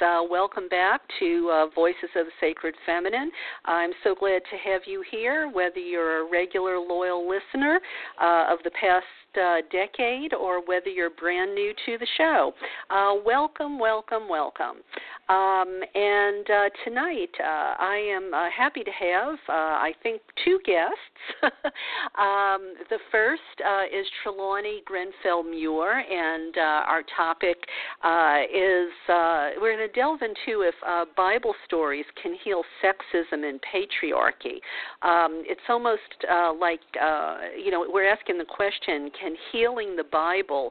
Uh, welcome back to uh, Voices of the Sacred Feminine. I'm so glad to have you here, whether you're a regular, loyal listener uh, of the past uh, decade or whether you're brand new to the show. Uh, welcome, welcome, welcome. Um, and uh, tonight, uh, I am uh, happy to have, uh, I think, two guests. um, the first is Trelawney Grenfell Muir, and our topic is we're going to delve into if Bible stories can heal sexism and patriarchy. Um, it's almost like, you know, we're asking the question can healing the Bible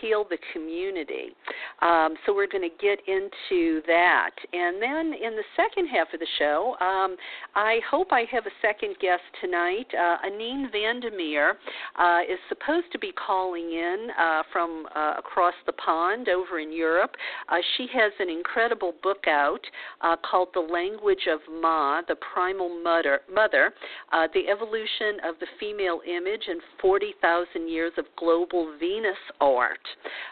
heal the community? Um, so we're going to get into that. And then in the second half of the show, um, I hope I have a second guest tonight. Uh, Annine van der Meer uh, is supposed to be calling in uh, from uh, across the pond over in Europe. Uh, she has an incredible book out uh, called The Language of Ma, the Primal Mother, Mother The Evolution of the Female Image in 40,000 Years of Global Venus Art.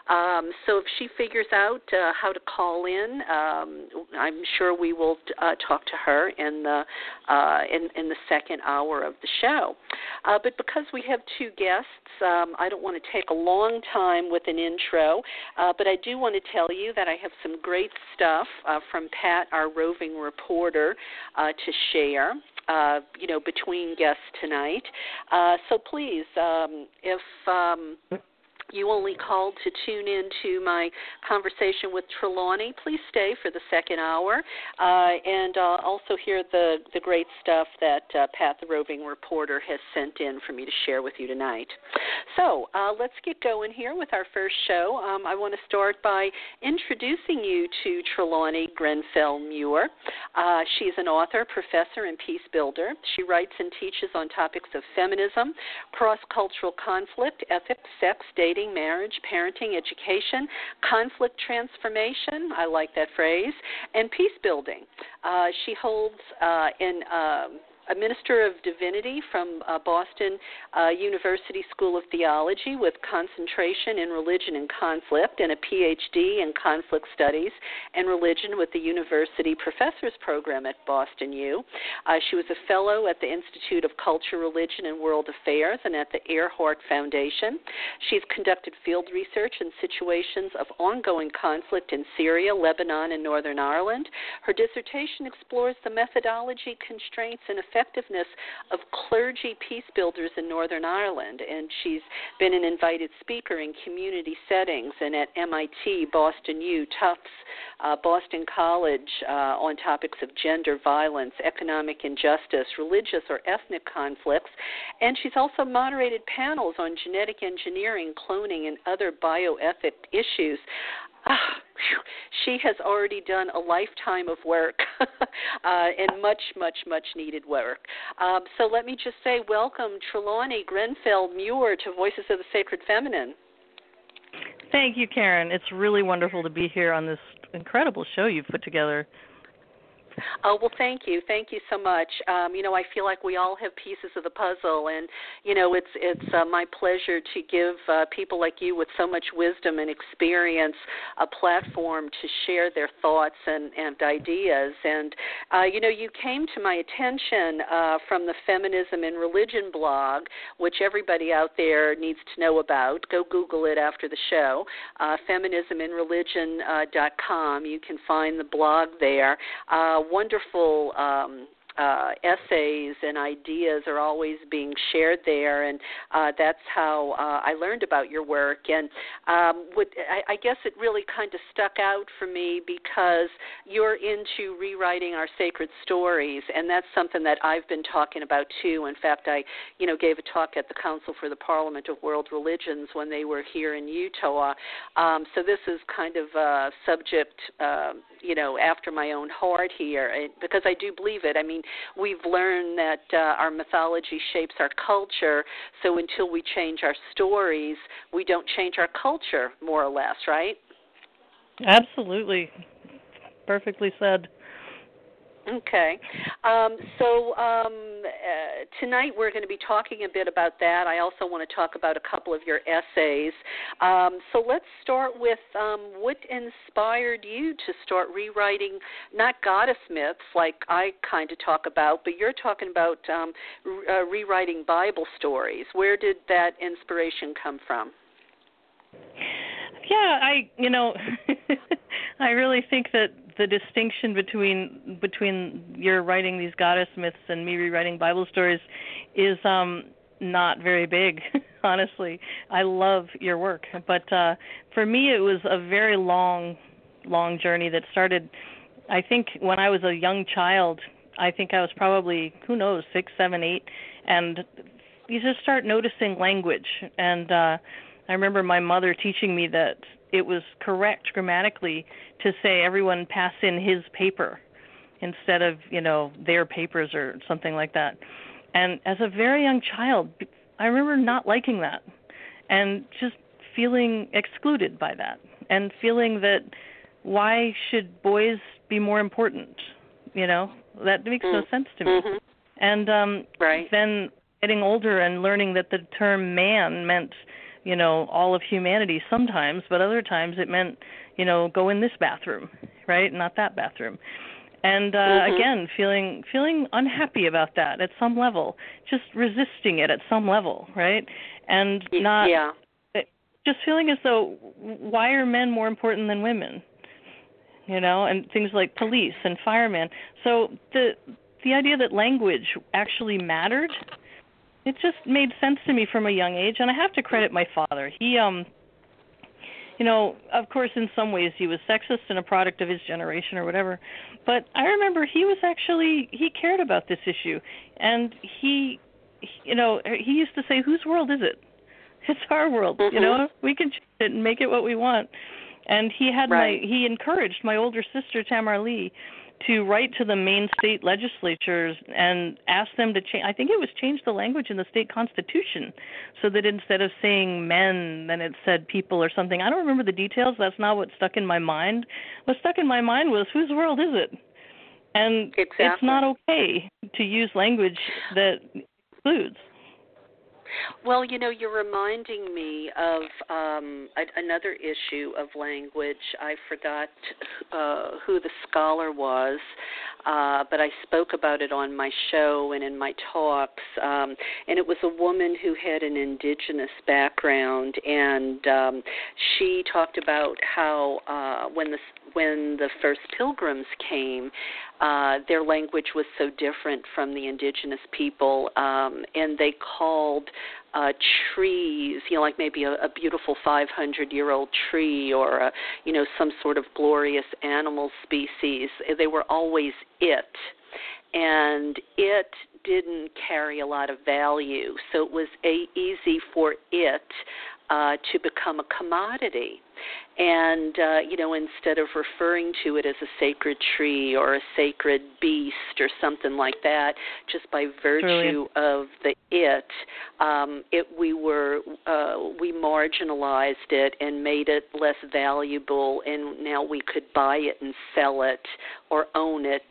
Um, so if she figures out how to call in, um, I'm sure we will uh, talk to her in the uh, in, in the second hour of the show. Uh, but because we have two guests, um, I don't want to take a long time with an intro. Uh, but I do want to tell you that I have some great stuff uh, from Pat, our roving reporter, uh, to share. Uh, you know, between guests tonight. Uh, so please, um, if um, you only called to tune in to my conversation with Trelawney, please stay for the second hour uh, and uh, also hear the, the great stuff that uh, Pat, the roving reporter, has sent in for me to share with you tonight. So uh, let's get going here with our first show. Um, I want to start by introducing you to Trelawney Grenfell Muir. Uh, she's an author, professor, and peace builder. She writes and teaches on topics of feminism, cross cultural conflict, ethics, sex, dating dating, marriage, parenting, education, conflict transformation, I like that phrase, and peace building. Uh, she holds uh, in. Um, a Minister of Divinity from uh, Boston uh, University School of Theology with concentration in religion and conflict, and a PhD in conflict studies and religion with the University Professors Program at Boston U. Uh, she was a fellow at the Institute of Culture, Religion, and World Affairs and at the Earhart Foundation. She's conducted field research in situations of ongoing conflict in Syria, Lebanon, and Northern Ireland. Her dissertation explores the methodology, constraints, and effectiveness of clergy peace builders in Northern Ireland, and she's been an invited speaker in community settings and at MIT, Boston U, Tufts, uh, Boston College uh, on topics of gender violence, economic injustice, religious or ethnic conflicts, and she's also moderated panels on genetic engineering, cloning, and other bioethic issues. Ah, she has already done a lifetime of work uh, and much, much, much needed work. Um, so let me just say, welcome, Trelawney Grenfell Muir, to Voices of the Sacred Feminine. Thank you, Karen. It's really wonderful to be here on this incredible show you've put together. Oh well, thank you, thank you so much. Um, you know, I feel like we all have pieces of the puzzle, and you know, it's it's uh, my pleasure to give uh, people like you with so much wisdom and experience a platform to share their thoughts and and ideas. And uh, you know, you came to my attention uh, from the Feminism and Religion blog, which everybody out there needs to know about. Go Google it after the show. Uh, feminismandreligion.com. Uh, you can find the blog there. Uh, wonderful um, uh, essays and ideas are always being shared there, and uh, that's how uh, I learned about your work. And um, what, I, I guess it really kind of stuck out for me because you're into rewriting our sacred stories, and that's something that I've been talking about too. In fact, I, you know, gave a talk at the Council for the Parliament of World Religions when they were here in Utah. Um, so this is kind of a subject, uh, you know, after my own heart here, because I do believe it. I mean, we've learned that uh, our mythology shapes our culture. So until we change our stories, we don't change our culture, more or less, right? Absolutely. Perfectly said. Okay. Um, so, um, uh, tonight we're going to be talking a bit about that. I also want to talk about a couple of your essays. Um, so let's start with um, what inspired you to start rewriting not goddess myths like I kind of talk about, but you're talking about um, re- uh, rewriting Bible stories. Where did that inspiration come from? Yeah, I you know I really think that the distinction between between your writing these goddess myths and me rewriting Bible stories is um not very big honestly. I love your work. But uh for me it was a very long long journey that started i think when i was a young child i think i was probably who knows six seven eight and you just start noticing language. And uh i remember my mother teaching me that it was correct grammatically to say everyone pass in his paper instead of you know their papers or something like that and as a very young child i remember not liking that and just feeling excluded by that and feeling that why should boys be more important you know that makes no mm. sense to me mm-hmm. and um right. then getting older and learning that the term man meant you know all of humanity sometimes but other times it meant you know go in this bathroom right not that bathroom. And uh mm-hmm. again feeling feeling unhappy about that at some level just resisting it at some level right? And not yeah. just feeling as though why are men more important than women? You know and things like police and firemen. So the the idea that language actually mattered it just made sense to me from a young age and i have to credit my father he um you know of course in some ways he was sexist and a product of his generation or whatever but i remember he was actually he cared about this issue and he you know he used to say whose world is it it's our world mm-hmm. you know we can change it and make it what we want and he had right. my he encouraged my older sister tamar lee to write to the Maine state legislatures and ask them to change. I think it was change the language in the state constitution so that instead of saying men, then it said people or something. I don't remember the details. That's not what stuck in my mind. What stuck in my mind was whose world is it? And exactly. it's not okay to use language that excludes. Well, you know, you're reminding me of um, a, another issue of language. I forgot uh, who the scholar was, uh, but I spoke about it on my show and in my talks. Um, and it was a woman who had an indigenous background, and um, she talked about how uh, when the when the first pilgrims came, uh, their language was so different from the indigenous people, um, and they called uh, trees, you know, like maybe a, a beautiful 500-year-old tree or a, you know some sort of glorious animal species. They were always it, and it didn't carry a lot of value, so it was a, easy for it uh, to become a commodity. And, uh, you know, instead of referring to it as a sacred tree or a sacred beast or something like that, just by virtue of the it, um, it we were uh, we marginalized it and made it less valuable, and now we could buy it and sell it or own it.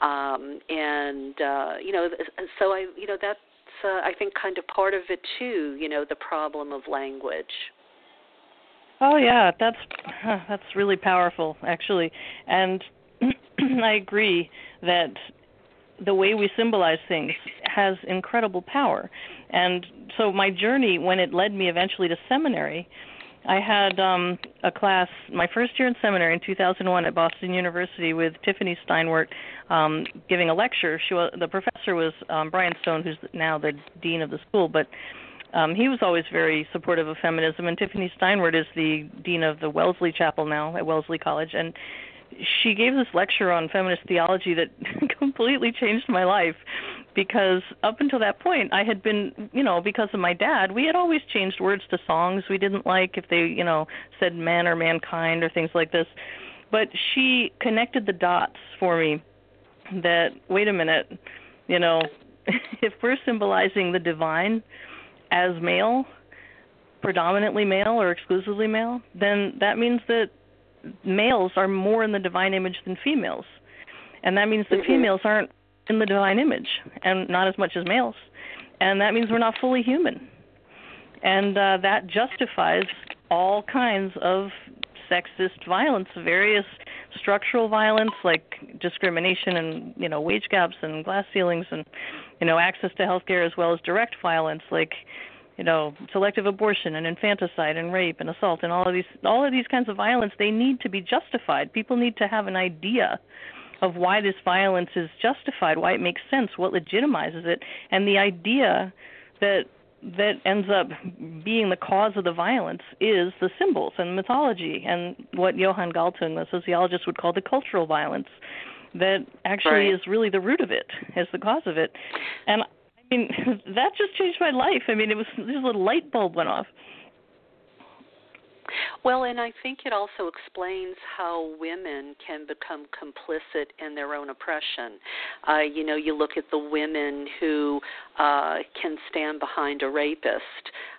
Um, and uh, you know, so I, you know, that's uh, I think kind of part of it too. You know, the problem of language. Oh yeah, that's that's really powerful actually, and I agree that the way we symbolize things has incredible power. And so my journey, when it led me eventually to seminary, I had um, a class my first year in seminary in 2001 at Boston University with Tiffany Steinwert um, giving a lecture. She was, the professor was um, Bryan Stone, who's now the dean of the school, but um, he was always very supportive of feminism. And Tiffany Steinwert is the dean of the Wellesley Chapel now at Wellesley College, and she gave this lecture on feminist theology that completely changed my life because up until that point I had been, you know, because of my dad, we had always changed words to songs we didn't like if they, you know, said man or mankind or things like this. But she connected the dots for me that wait a minute, you know, if we're symbolizing the divine as male, predominantly male or exclusively male, then that means that males are more in the divine image than females. And that means that mm-hmm. females aren't in the divine image, and not as much as males, and that means we're not fully human, and uh, that justifies all kinds of sexist violence, various structural violence like discrimination and you know wage gaps and glass ceilings and you know access to health care as well as direct violence like you know selective abortion and infanticide and rape and assault and all of these all of these kinds of violence. They need to be justified. People need to have an idea of why this violence is justified why it makes sense what legitimizes it and the idea that that ends up being the cause of the violence is the symbols and mythology and what Johan Galtung, the sociologist, would call the cultural violence that actually right. is really the root of it, is the cause of it. And I mean, that just changed my life. I mean, it was just a little light bulb went off. Well, and I think it also explains how women can become complicit in their own oppression. Uh, you know, you look at the women who uh, can stand behind a rapist.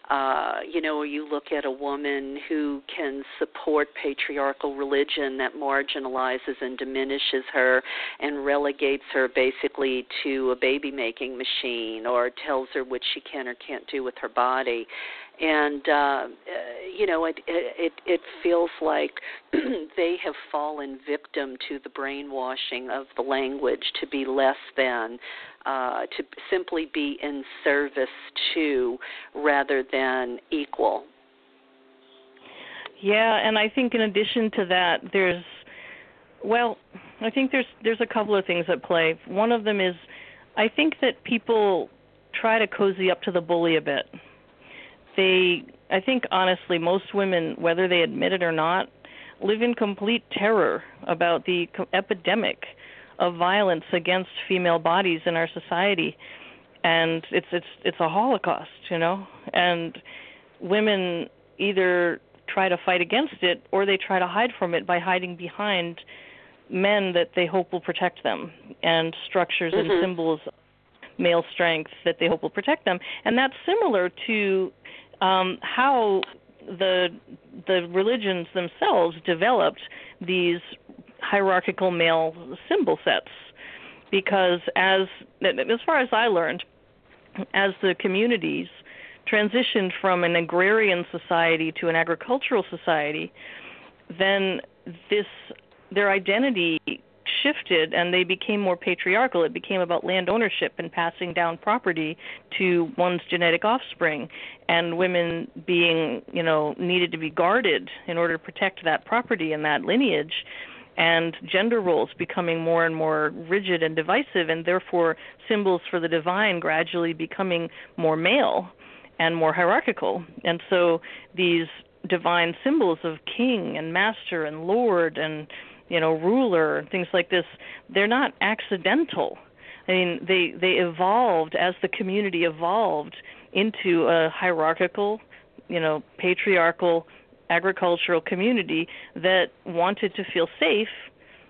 Uh, you know, you look at a woman who can support patriarchal religion that marginalizes and diminishes her and relegates her basically to a baby making machine or tells her what she can or can't do with her body. And uh, you know it it it feels like they have fallen victim to the brainwashing of the language to be less than uh, to simply be in service to rather than equal. Yeah and i think in addition to that there's well i think there's there's a couple of things at play. One of them is i think that people try to cozy up to the bully a bit. They I think honestly most women whether they admit it or not live in complete terror about the epidemic of violence against female bodies in our society. And it's it's it's a holocaust you know? And women either try to fight against it or they try to hide from it by hiding behind men that they hope will protect them and structures mm-hmm. and symbols male strength that they hope will protect them. And that's similar to um, how the the religions themselves developed these hierarchical male symbol sets because as as far as I learned as the communities transitioned from an agrarian society to an agricultural society then this their identity shifted and they became more patriarchal. It became about land ownership and passing down property to one's genetic offspring, and women being, you know, needed to be guarded in order to protect that property and that lineage. And gender roles becoming more and more rigid and divisive, and therefore symbols for the divine gradually becoming more male and more hierarchical. And so these divine symbols of king and master and lord and you know ruler and things like this they're not accidental i mean they they evolved as the community evolved into a hierarchical you know patriarchal agricultural community that wanted to feel safe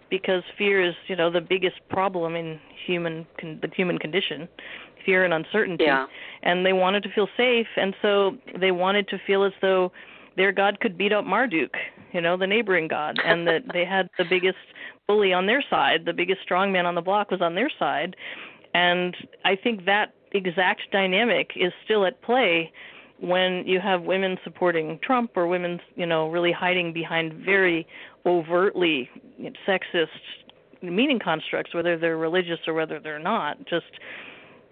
because fear is you know the biggest problem in human con- the human condition fear and uncertainty yeah. and they wanted to feel safe and so they wanted to feel as though their god could beat up marduk you know, the neighboring god, and that they had the biggest bully on their side, the biggest strongman on the block was on their side, and I think that exact dynamic is still at play when you have women supporting Trump or women, you know, really hiding behind very overtly sexist meaning constructs, whether they're religious or whether they're not. Just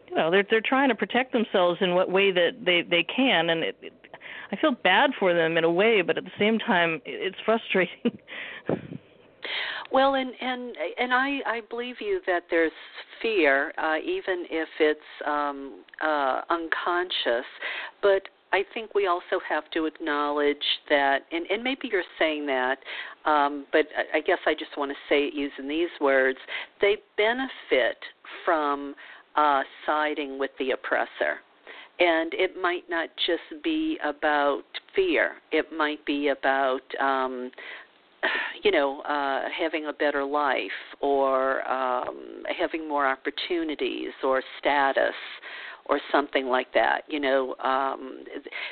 you know, they're they're trying to protect themselves in what way that they they can, and it, it I feel bad for them in a way, but at the same time, it's frustrating. Well, and and and I I believe you that there's fear, uh, even if it's um, uh, unconscious. But I think we also have to acknowledge that, and, and maybe you're saying that, um, but I guess I just want to say it using these words. They benefit from uh, siding with the oppressor and it might not just be about fear it might be about um you know uh having a better life or um having more opportunities or status or something like that you know um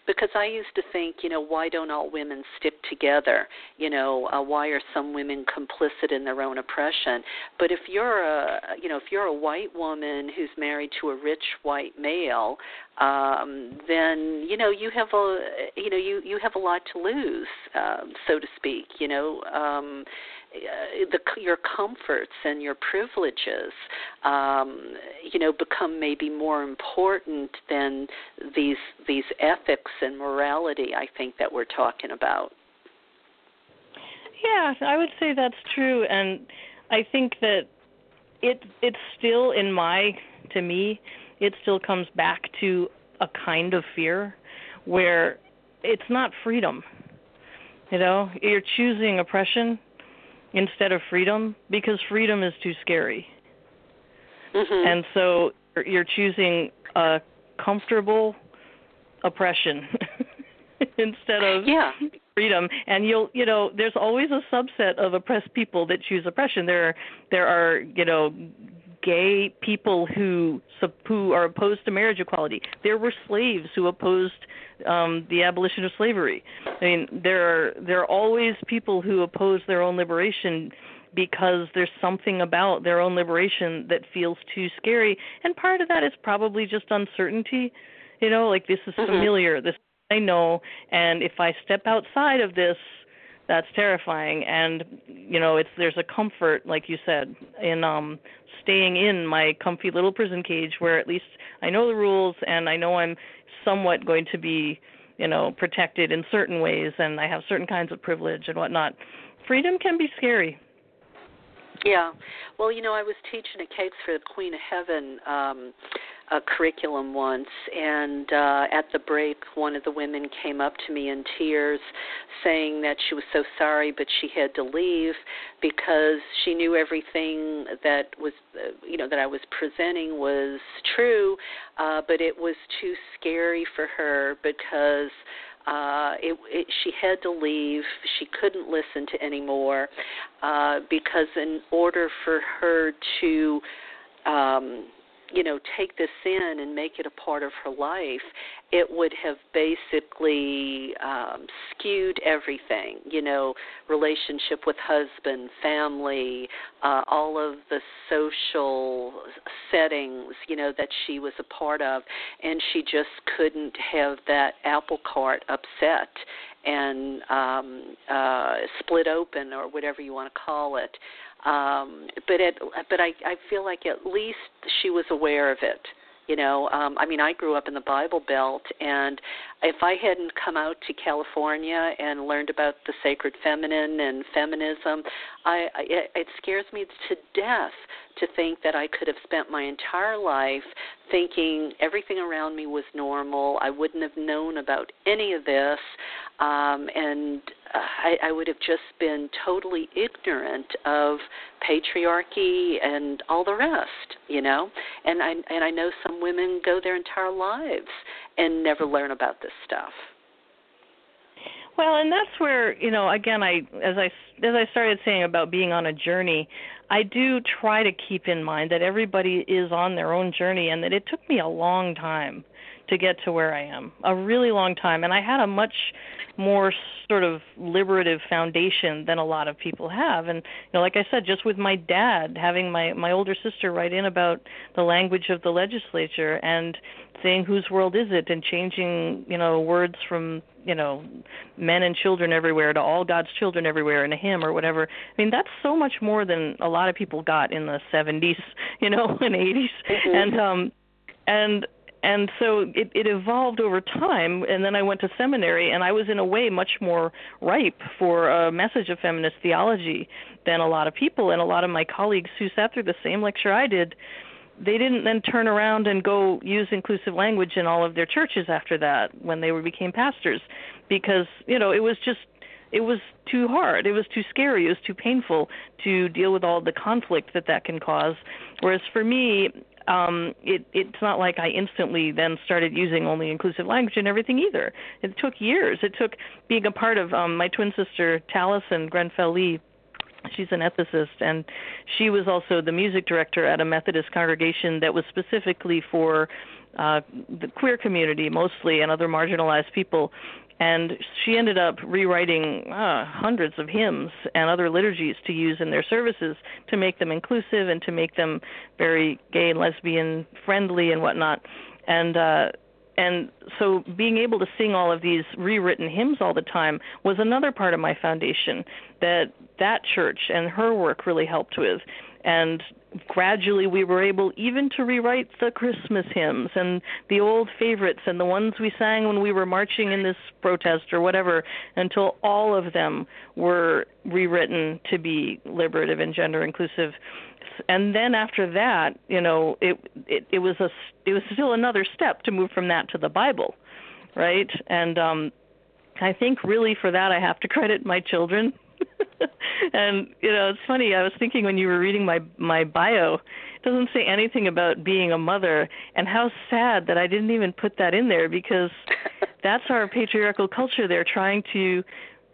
because i used to think you know why don't all women stick together? You know uh, why are some women complicit in their own oppression? But if you're a you know if you're a white woman who's married to a rich white male um then you know you have a you know you you have a lot to lose um so to speak you know um uh, the your comforts and your privileges um you know become maybe more important than these these ethics and morality i think that we're talking about. Yeah i would say that's true and i think that it it's still in my to me it still comes back to a kind of fear where it's not freedom. You know you're choosing oppression instead of freedom because freedom is too scary. Mm-hmm. And so you're choosing a comfortable oppression instead of yeah. freedom and you'll you know there's always a subset of oppressed people that choose oppression there are there are you know gay people who who are opposed to marriage equality. There were slaves who opposed um, the abolition of slavery. I mean, there are there are always people who oppose their own liberation because there's something about their own liberation that feels too scary, and part of that is probably just uncertainty. You know, like this is mm-hmm. familiar. This I know, and if I step outside of this, that's terrifying and you know it's there's a comfort like you said in um staying in my comfy little prison cage where at least I know the rules and I know I'm somewhat going to be, you know, protected in certain ways and I have certain kinds of privilege and whatnot. Freedom can be scary. Yeah. Well, you know, I was teaching at Cakes for the Queen of Heaven um a curriculum once and uh at the break one of the women came up to me in tears saying that she was so sorry but she had to leave because she knew everything that was uh, you know that I was presenting was true uh but it was too scary for her because uh it, it she had to leave. She couldn't listen to anymore uh because in order for her to um you know take this in and make it a part of her life it would have basically um skewed everything you know relationship with husband family uh all of the social settings you know that she was a part of and she just couldn't have that apple cart upset and um uh split open or whatever you want to call it um but it but i i feel like at least she was aware of it you know? Um i mean i grew up in the bible belt and if i hadn't come out to california and learned about the sacred feminine and feminism i, I it scares me to death to think that i could have spent my entire life thinking everything around me was normal i wouldn't have known about any of this um and I, I would have just been totally ignorant of patriarchy and all the rest, you know. And I and I know some women go their entire lives and never learn about this stuff. Well, and that's where you know, again, I as I as I started saying about being on a journey, I do try to keep in mind that everybody is on their own journey, and that it took me a long time to get to where I am, a really long time, and I had a much more sort of liberative foundation than a lot of people have. And you know like i said just with my dad having my my older sister write in about the language of the legislature and saying whose world is it? and changing you know words from you know men and children everywhere to all god's children everywhere in a hymn or whatever. I mean that's so much more than a lot of people got in the 70s you know and 80s mm-hmm. and um and and so it, it evolved over time and then i went to seminary and i was in a way much more ripe for a message of feminist theology than a lot of people. And a lot of my colleagues who sat through the same lecture i did they didn't then turn around and go use inclusive language in all of their churches after that when they were became pastors because you know it was just it was too hard. It was too scary. It was too painful to deal with all the conflict that that can cause. Whereas for me um it it's not like I instantly then started using only inclusive language and everything either. It took years. It took being a part of um my twin sister Taliesin Grenfell Lee she's an ethicist and she was also the music director at a methodist congregation that was specifically for uh, the queer community mostly and other marginalized people. And she ended up rewriting uh, hundreds of hymns and other liturgies to use in their services to make them inclusive and to make them very gay and lesbian friendly and whatnot. And uh, and so being able to sing all of these rewritten hymns all the time was another part of my foundation that that church and her work really helped with and gradually we were able even to rewrite the christmas hymns and the old favorites and the ones we sang when we were marching in this protest or whatever until all of them were rewritten to be liberative and gender inclusive and then after that, you know, it it it was a it was still another step to move from that to the Bible, right? And um I think really for that I have to credit my children. and you know, it's funny. I was thinking when you were reading my my bio, it doesn't say anything about being a mother, and how sad that I didn't even put that in there because that's our patriarchal culture. They're trying to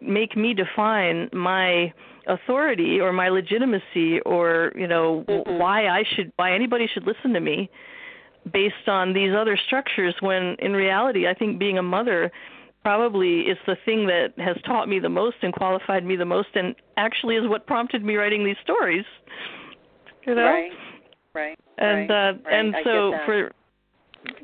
make me define my authority or my legitimacy or you know mm-hmm. why I should why anybody should listen to me based on these other structures when in reality I think being a mother probably is the thing that has taught me the most and qualified me the most and actually is what prompted me writing these stories you know right right and right, uh right. and so for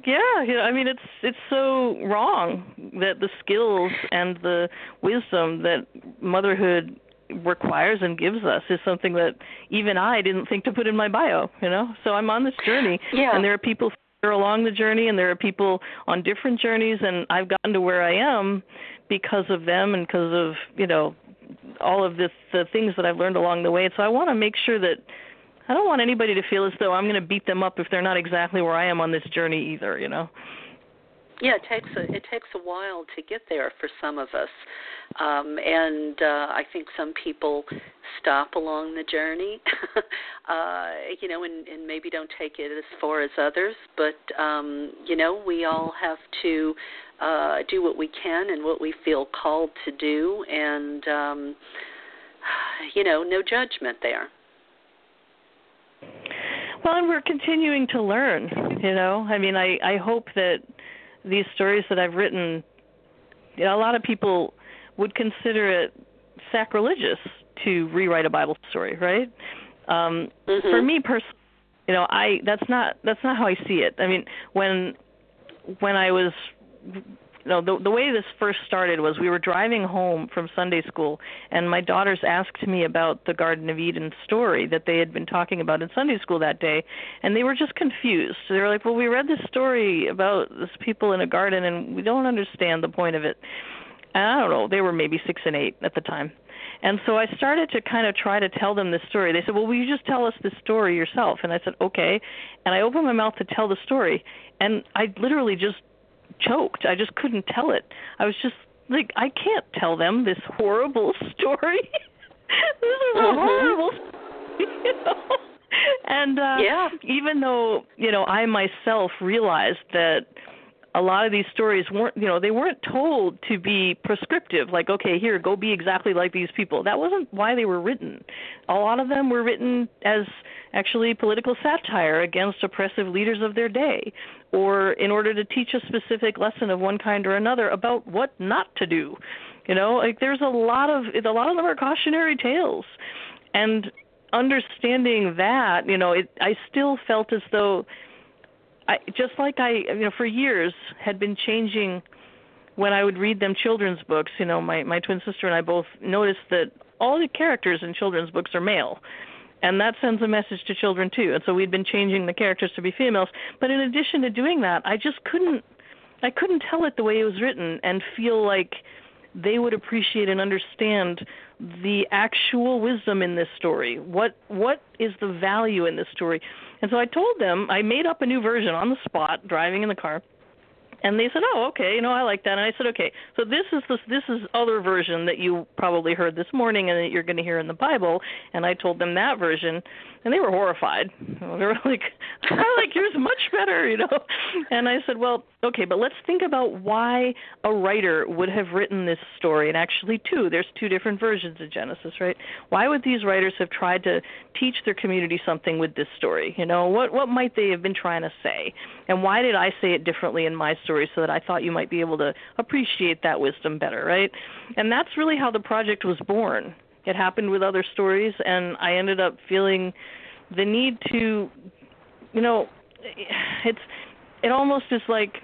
yeah, you know, I mean it's it's so wrong that the skills and the wisdom that motherhood requires and gives us is something that even I didn't think to put in my bio, you know. So I'm on this journey yeah. and there are people along the journey and there are people on different journeys and I've gotten to where I am because of them and because of, you know, all of this the things that I've learned along the way. And so I want to make sure that I don't want anybody to feel as though I'm going to beat them up if they're not exactly where I am on this journey either, you know. Yeah, it takes a it takes a while to get there for some of us, um, and uh, I think some people stop along the journey, uh, you know, and, and maybe don't take it as far as others. But um, you know, we all have to uh, do what we can and what we feel called to do, and um, you know, no judgment there. Well, and we're continuing to learn. You know, I mean, I I hope that these stories that I've written, you know, a lot of people would consider it sacrilegious to rewrite a Bible story, right? Um, mm-hmm. For me personally, you know, I that's not that's not how I see it. I mean, when when I was no, the the way this first started was we were driving home from Sunday school, and my daughters asked me about the Garden of Eden story that they had been talking about in Sunday school that day, and they were just confused. They were like, "Well, we read this story about this people in a garden, and we don't understand the point of it." And I don't know. They were maybe six and eight at the time. And so I started to kind of try to tell them this story. They said, "Well, will you just tell us this story yourself?" And I said, "Okay." And I opened my mouth to tell the story, and I literally just choked. I just couldn't tell it. I was just like, I can't tell them this horrible story. this is a mm-hmm. horrible, you know. And uh, yeah. even though you know, I myself realized that a lot of these stories weren't you know they weren't told to be prescriptive like okay here go be exactly like these people that wasn't why they were written a lot of them were written as actually political satire against oppressive leaders of their day or in order to teach a specific lesson of one kind or another about what not to do you know like there's a lot of a lot of them are cautionary tales and understanding that you know it i still felt as though I just like I you know for years had been changing when I would read them children's books, you know, my my twin sister and I both noticed that all the characters in children's books are male. And that sends a message to children too. And so we'd been changing the characters to be females, but in addition to doing that, I just couldn't I couldn't tell it the way it was written and feel like they would appreciate and understand the actual wisdom in this story. What what is the value in this story? And so I told them I made up a new version on the spot, driving in the car, and they said, "Oh, okay, you know, I like that." And I said, "Okay, so this is this this is other version that you probably heard this morning, and that you're going to hear in the Bible." And I told them that version, and they were horrified. They were like, "I like yours much better," you know. And I said, "Well, okay, but let's think about why a writer would have written this story. And actually, two. There's two different versions of Genesis, right? Why would these writers have tried to teach their community something with this story? You know, what what might they have been trying to say? And why did I say it differently in my story so that I thought you might be able to appreciate that wisdom better, right? And that's really how the project was born. It happened with other stories, and I ended up feeling the need to, you know, it's it almost is like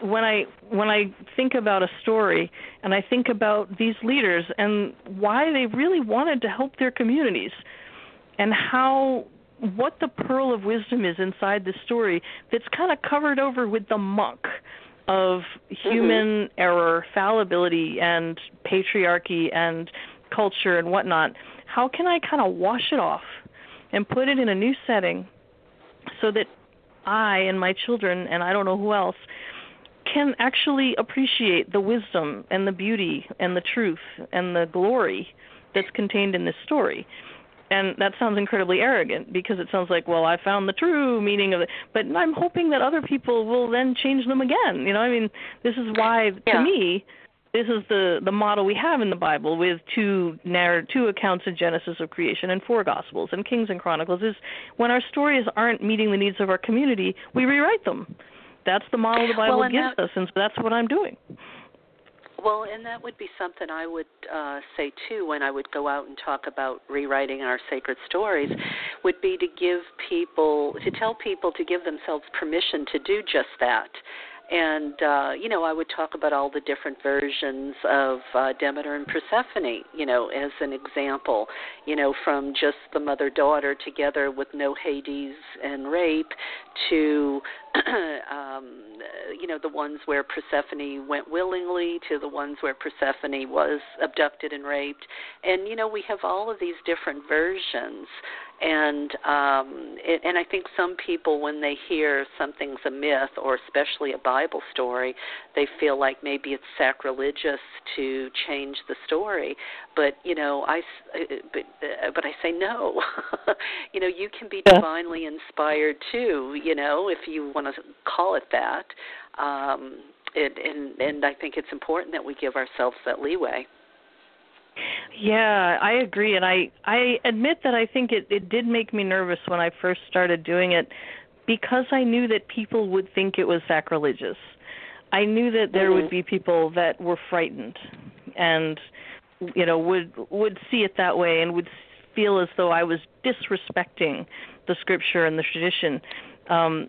when I when I think about a story and I think about these leaders and why they really wanted to help their communities and how what the pearl of wisdom is inside the story that's kind of covered over with the muck of human mm-hmm. error, fallibility, and patriarchy and culture and whatnot. How can I kind of wash it off and put it in a new setting so that I and my children and I don't know who else can actually appreciate the wisdom and the beauty and the truth and the glory that's contained in this story. And that sounds incredibly arrogant because it sounds like well i found the true meaning of it. But i'm hoping that other people will then change them again. You know i mean this is why yeah. to me this is the the model we have in the bible with two narr- two accounts in genesis of creation and four gospels and kings and chronicles is when our stories aren't meeting the needs of our community we rewrite them that's the model the bible well, gives that, us and so that's what i'm doing. Well, and that would be something I would uh, say too when I would go out and talk about rewriting our sacred stories, would be to give people, to tell people to give themselves permission to do just that. And uh, you know I would talk about all the different versions of uh, Demeter and Persephone, you know, as an example, you know, from just the mother daughter together with no Hades and rape to um, you know the ones where Persephone went willingly to the ones where Persephone was abducted and raped, and you know we have all of these different versions and um it, and I think some people when they hear something's a myth or especially a Bible story, they feel like maybe it's sacrilegious to change the story. But you know, I uh, but uh, but I say no. you know, you can be divinely inspired too. You know, if you want to call it that. Um, it, and and I think it's important that we give ourselves that leeway. Yeah, I agree, and I I admit that I think it it did make me nervous when I first started doing it, because I knew that people would think it was sacrilegious. I knew that there mm-hmm. would be people that were frightened, and you know would would see it that way and would feel as though I was disrespecting the scripture and the tradition. Um,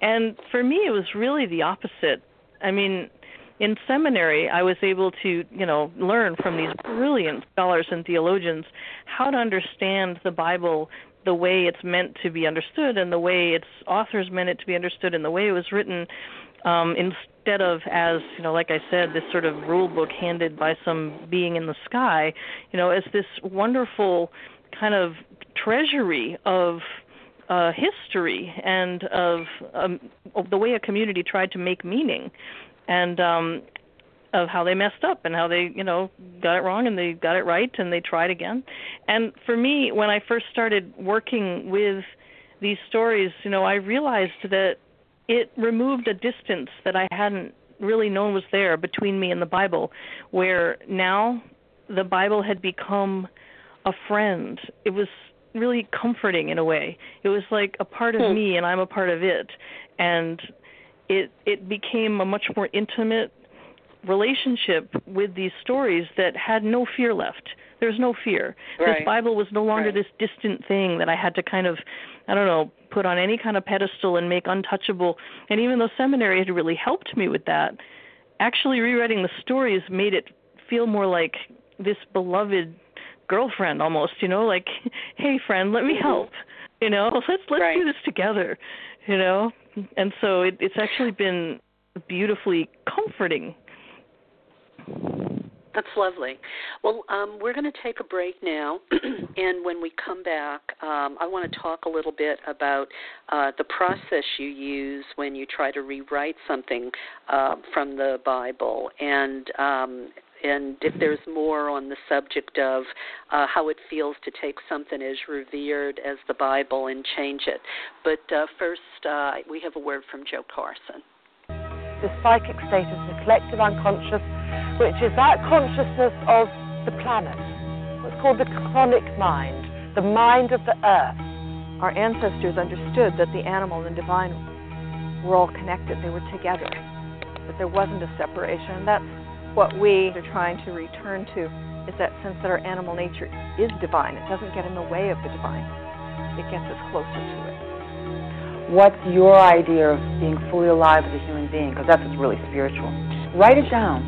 and for me, it was really the opposite. I mean, in seminary, I was able to, you know, learn from these brilliant scholars and theologians how to understand the Bible the way it's meant to be understood and the way its authors meant it to be understood and the way it was written um, instead of as you know like i said this sort of rule book handed by some being in the sky you know as this wonderful kind of treasury of uh, history and of, um, of the way a community tried to make meaning and um of how they messed up and how they you know got it wrong and they got it right and they tried again. And for me when i first started working with these stories you know i realized that it removed a distance that i hadn't really known was there between me and the bible where now the bible had become a friend. It was really comforting in a way it was like a part of hmm. me and i'm a part of it and it it became a much more intimate relationship with these stories that had no fear left. There's no fear. Right. This Bible was no longer right. this distant thing that I had to kind of, I don't know, put on any kind of pedestal and make untouchable. And even though seminary had really helped me with that, actually rewriting the stories made it feel more like this beloved girlfriend almost, you know, like, hey friend, let me mm-hmm. help. You know, let's let's right. do this together. You know, and so it, it's actually been beautifully comforting. That's lovely. Well, um, we're going to take a break now, and when we come back, um, I want to talk a little bit about uh, the process you use when you try to rewrite something uh, from the Bible, and um, and if there's more on the subject of uh, how it feels to take something as revered as the Bible and change it. But uh, first, uh, we have a word from Joe Carson. The psychic state is the collective unconscious which is that consciousness of the planet. What's called the chthonic mind, the mind of the earth. Our ancestors understood that the animal and divine were all connected, they were together, that there wasn't a separation. That's what we are trying to return to is that sense that our animal nature is divine. It doesn't get in the way of the divine. It gets us closer to it. What's your idea of being fully alive as a human being? Because that's what's really spiritual. Write it down.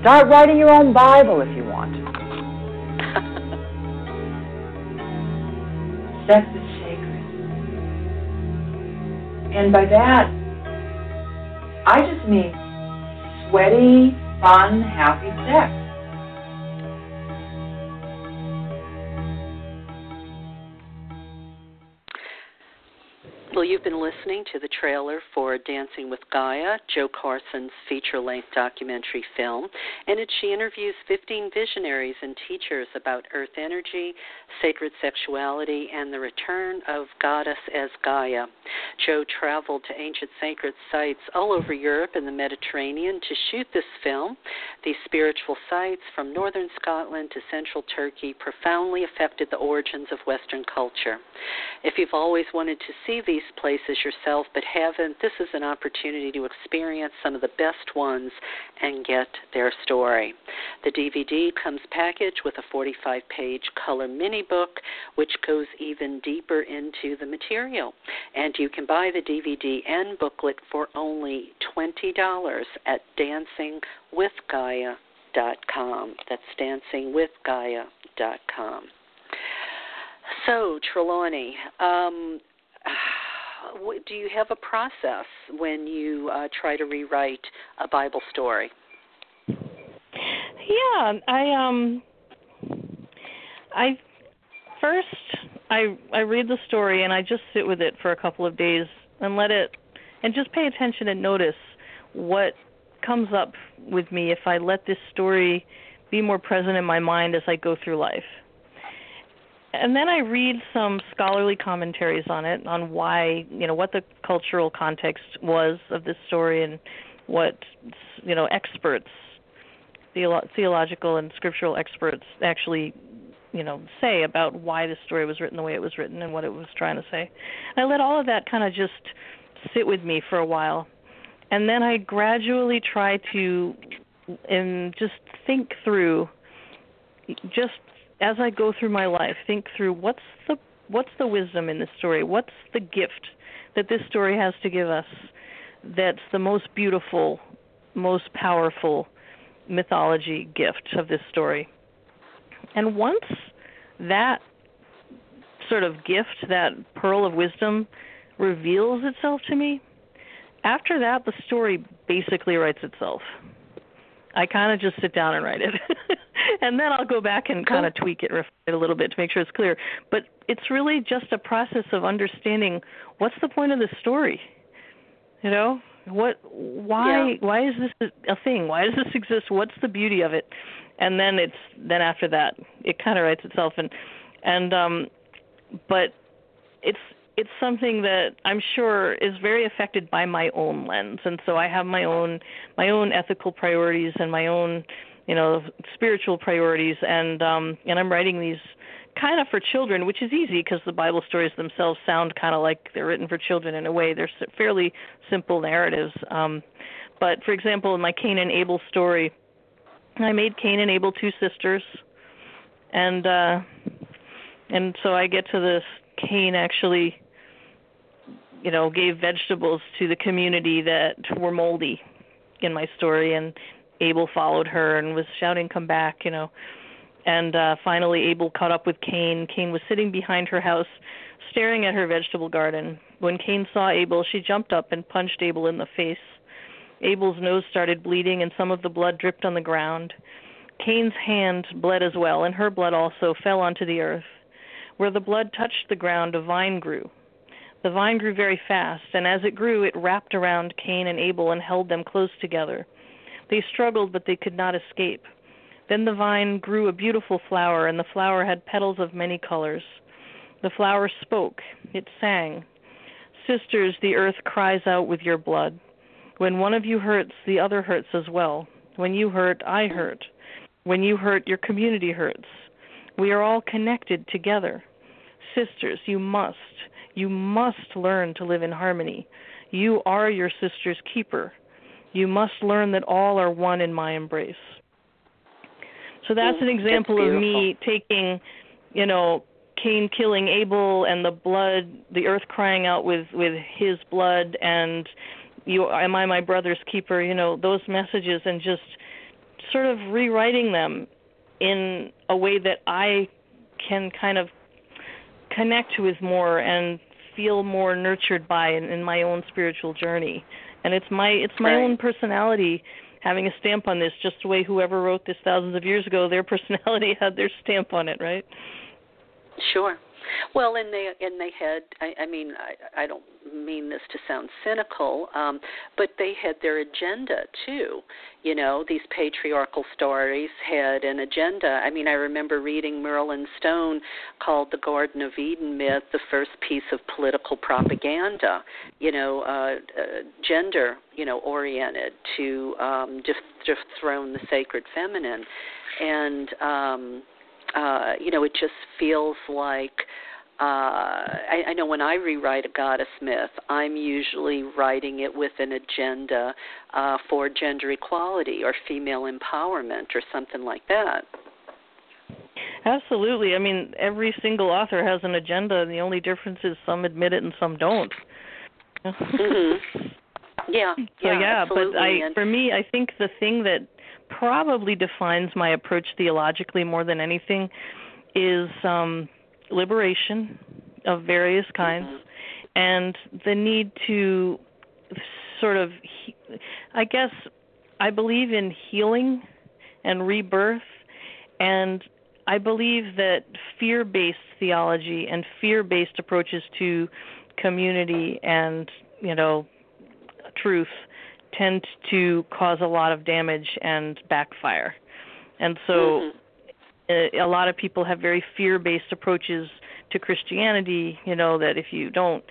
Start writing your own Bible if you want. Sex is sacred. And by that, I just mean sweaty, fun, happy sex. Well, you've been listening to the trailer for Dancing with Gaia, Jo Carson's feature length documentary film, in it she interviews 15 visionaries and teachers about earth energy, sacred sexuality, and the return of Goddess as Gaia. Jo traveled to ancient sacred sites all over Europe and the Mediterranean to shoot this film. These spiritual sites, from northern Scotland to central Turkey, profoundly affected the origins of Western culture. If you've always wanted to see these places yourself but haven't, this is an opportunity to experience some of the best ones and get their story. The DVD comes packaged with a 45 page color mini book, which goes even deeper into the material. And you can buy the DVD and booklet for only $20 at dancingwithgaia.com. That's dancingwithgaia.com. So, Trelawney, um, do you have a process when you uh, try to rewrite a Bible story? Yeah, I um, I first I I read the story and I just sit with it for a couple of days and let it and just pay attention and notice what comes up with me if I let this story be more present in my mind as I go through life and then I read some scholarly commentaries on it, on why, you know, what the cultural context was of this story and what, you know, experts, theolo- theological and scriptural experts actually, you know, say about why this story was written the way it was written and what it was trying to say. And I let all of that kind of just sit with me for a while. And then I gradually try to and just think through just as I go through my life, think through what's the what's the wisdom in this story? What's the gift that this story has to give us that's the most beautiful, most powerful mythology gift of this story? And once that sort of gift, that pearl of wisdom reveals itself to me, after that the story basically writes itself. I kind of just sit down and write it. and then I'll go back and kind of tweak it, refine it a little bit to make sure it's clear. But it's really just a process of understanding what's the point of the story. You know, what, why, yeah. why is this a thing? Why does this exist? What's the beauty of it? And then it's then after that, it kind of writes itself. And and um, but it's it's something that I'm sure is very affected by my own lens, and so I have my own my own ethical priorities and my own you know spiritual priorities, and um, and I'm writing these kind of for children, which is easy because the Bible stories themselves sound kind of like they're written for children in a way. They're fairly simple narratives. Um, but for example, in my Cain and Abel story, I made Cain and Abel two sisters, and uh, and so I get to this Cain actually you know, gave vegetables to the community that were moldy in my story and Abel followed her and was shouting come back, you know. And uh finally Abel caught up with Cain. Cain was sitting behind her house staring at her vegetable garden. When Cain saw Abel, she jumped up and punched Abel in the face. Abel's nose started bleeding, and some of the blood dripped on the ground. Cain's hand bled as well, and her blood also fell onto the earth. Where the blood touched the ground, a vine grew. The vine grew very fast, and as it grew, it wrapped around Cain and Abel and held them close together. They struggled, but they could not escape. Then the vine grew a beautiful flower, and the flower had petals of many colors. The flower spoke, it sang. Sisters, the earth cries out with your blood. When one of you hurts, the other hurts as well. When you hurt, I hurt. When you hurt, your community hurts. We are all connected together. Sisters, you must, you must learn to live in harmony. You are your sister's keeper. You must learn that all are one in my embrace. So that's an example that's of me taking, you know, Cain killing Abel and the blood, the earth crying out with with his blood and you am I my brother's keeper, you know, those messages and just sort of rewriting them in a way that I can kind of connect with more and feel more nurtured by in, in my own spiritual journey. And it's my it's my right. own personality having a stamp on this, just the way whoever wrote this thousands of years ago, their personality had their stamp on it, right? Sure. Well, and they and they had. I, I mean, I, I don't mean this to sound cynical, um, but they had their agenda too. You know, these patriarchal stories had an agenda. I mean, I remember reading Merlin Stone called "The Garden of Eden Myth," the first piece of political propaganda. You know, uh, uh, gender, you know, oriented to um, dethrone the sacred feminine, and. um uh, you know, it just feels like uh, I, I know when I rewrite a goddess myth, I'm usually writing it with an agenda uh, for gender equality or female empowerment or something like that. Absolutely. I mean, every single author has an agenda, and the only difference is some admit it and some don't. mm-hmm. Yeah. So yeah, yeah but I, for me, I think the thing that probably defines my approach theologically more than anything is um, liberation of various kinds mm-hmm. and the need to sort of i guess i believe in healing and rebirth and i believe that fear based theology and fear based approaches to community and you know truth tend to cause a lot of damage and backfire. And so mm-hmm. a, a lot of people have very fear-based approaches to Christianity, you know, that if you don't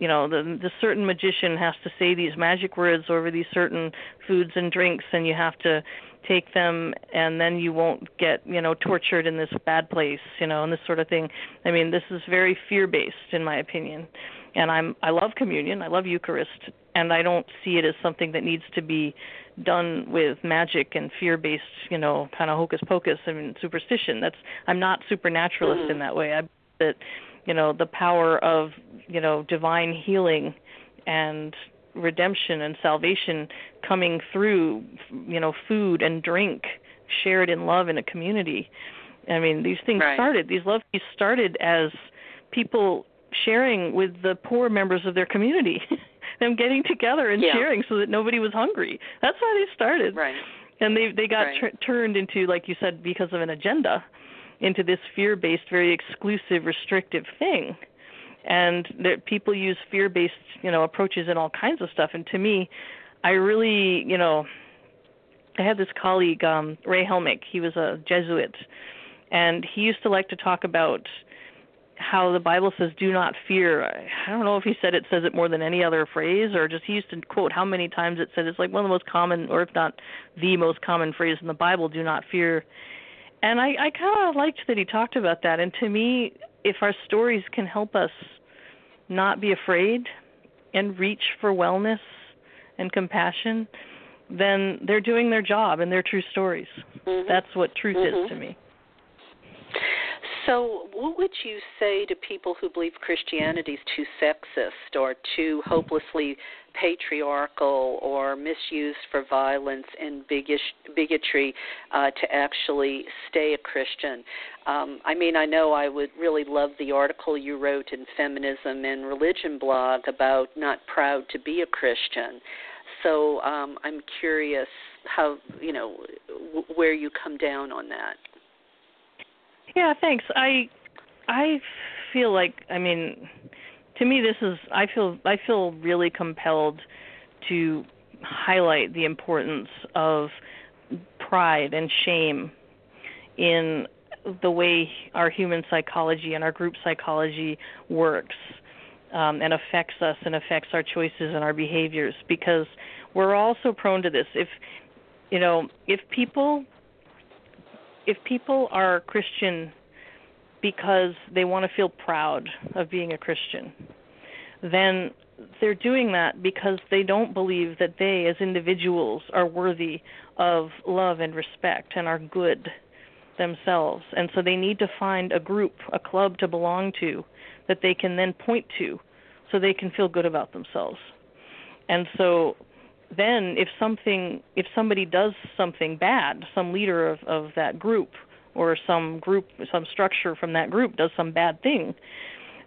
you know the the certain magician has to say these magic words over these certain foods and drinks and you have to take them and then you won't get you know tortured in this bad place you know and this sort of thing i mean this is very fear based in my opinion and i'm i love communion i love eucharist and I don't see it as something that needs to be done with magic and fear-based, you know, kind of hocus pocus and superstition. That's I'm not supernaturalist mm-hmm. in that way. I that you know the power of you know divine healing and redemption and salvation coming through you know food and drink shared in love in a community. I mean, these things right. started. These love feasts started as people sharing with the poor members of their community. them getting together and yeah. sharing so that nobody was hungry. That's why they started. Right. And they they got right. tr- turned into like you said because of an agenda into this fear-based very exclusive restrictive thing. And that people use fear-based, you know, approaches in all kinds of stuff and to me I really, you know, I had this colleague um Ray Helmick, he was a Jesuit and he used to like to talk about how the Bible says "do not fear." I don't know if he said it says it more than any other phrase, or just he used to quote how many times it said it's like one of the most common, or if not the most common phrase in the Bible, "Do not fear." And I, I kind of liked that he talked about that. And to me, if our stories can help us not be afraid and reach for wellness and compassion, then they're doing their job and they're true stories. Mm-hmm. That's what truth mm-hmm. is to me. So, what would you say to people who believe Christianity is too sexist or too hopelessly patriarchal or misused for violence and bigotry uh, to actually stay a Christian? Um, I mean, I know I would really love the article you wrote in Feminism and Religion blog about not proud to be a Christian So um, I'm curious how you know w- where you come down on that. Yeah, thanks. I I feel like I mean to me this is I feel I feel really compelled to highlight the importance of pride and shame in the way our human psychology and our group psychology works um, and affects us and affects our choices and our behaviors because we're all so prone to this. If you know, if people if people are Christian because they want to feel proud of being a Christian, then they're doing that because they don't believe that they as individuals are worthy of love and respect and are good themselves. And so they need to find a group, a club to belong to that they can then point to so they can feel good about themselves. And so then if something if somebody does something bad, some leader of, of that group or some group some structure from that group does some bad thing,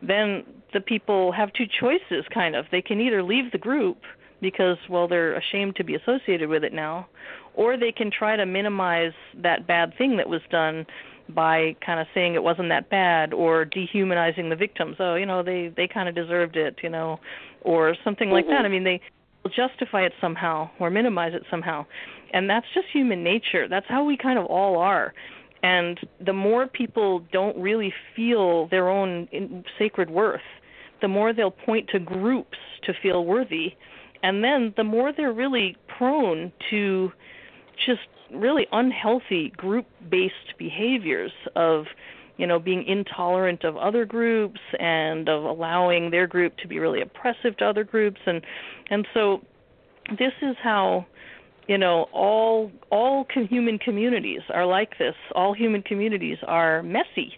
then the people have two choices kind of. They can either leave the group because well they're ashamed to be associated with it now or they can try to minimize that bad thing that was done by kind of saying it wasn't that bad or dehumanizing the victims oh you know they they kind of deserved it you know or something like mm-hmm. that i mean they justify it somehow or minimize it somehow. And that's just human nature. That's how we kind of all are. And the more people don't really feel their own sacred worth the more they'll point to groups to feel worthy. And then the more they're really prone to just really unhealthy group based behaviors of you know being intolerant of other groups and of allowing their group to be really oppressive to other groups. And and so this is how you know all all human communities are like this. All human communities are messy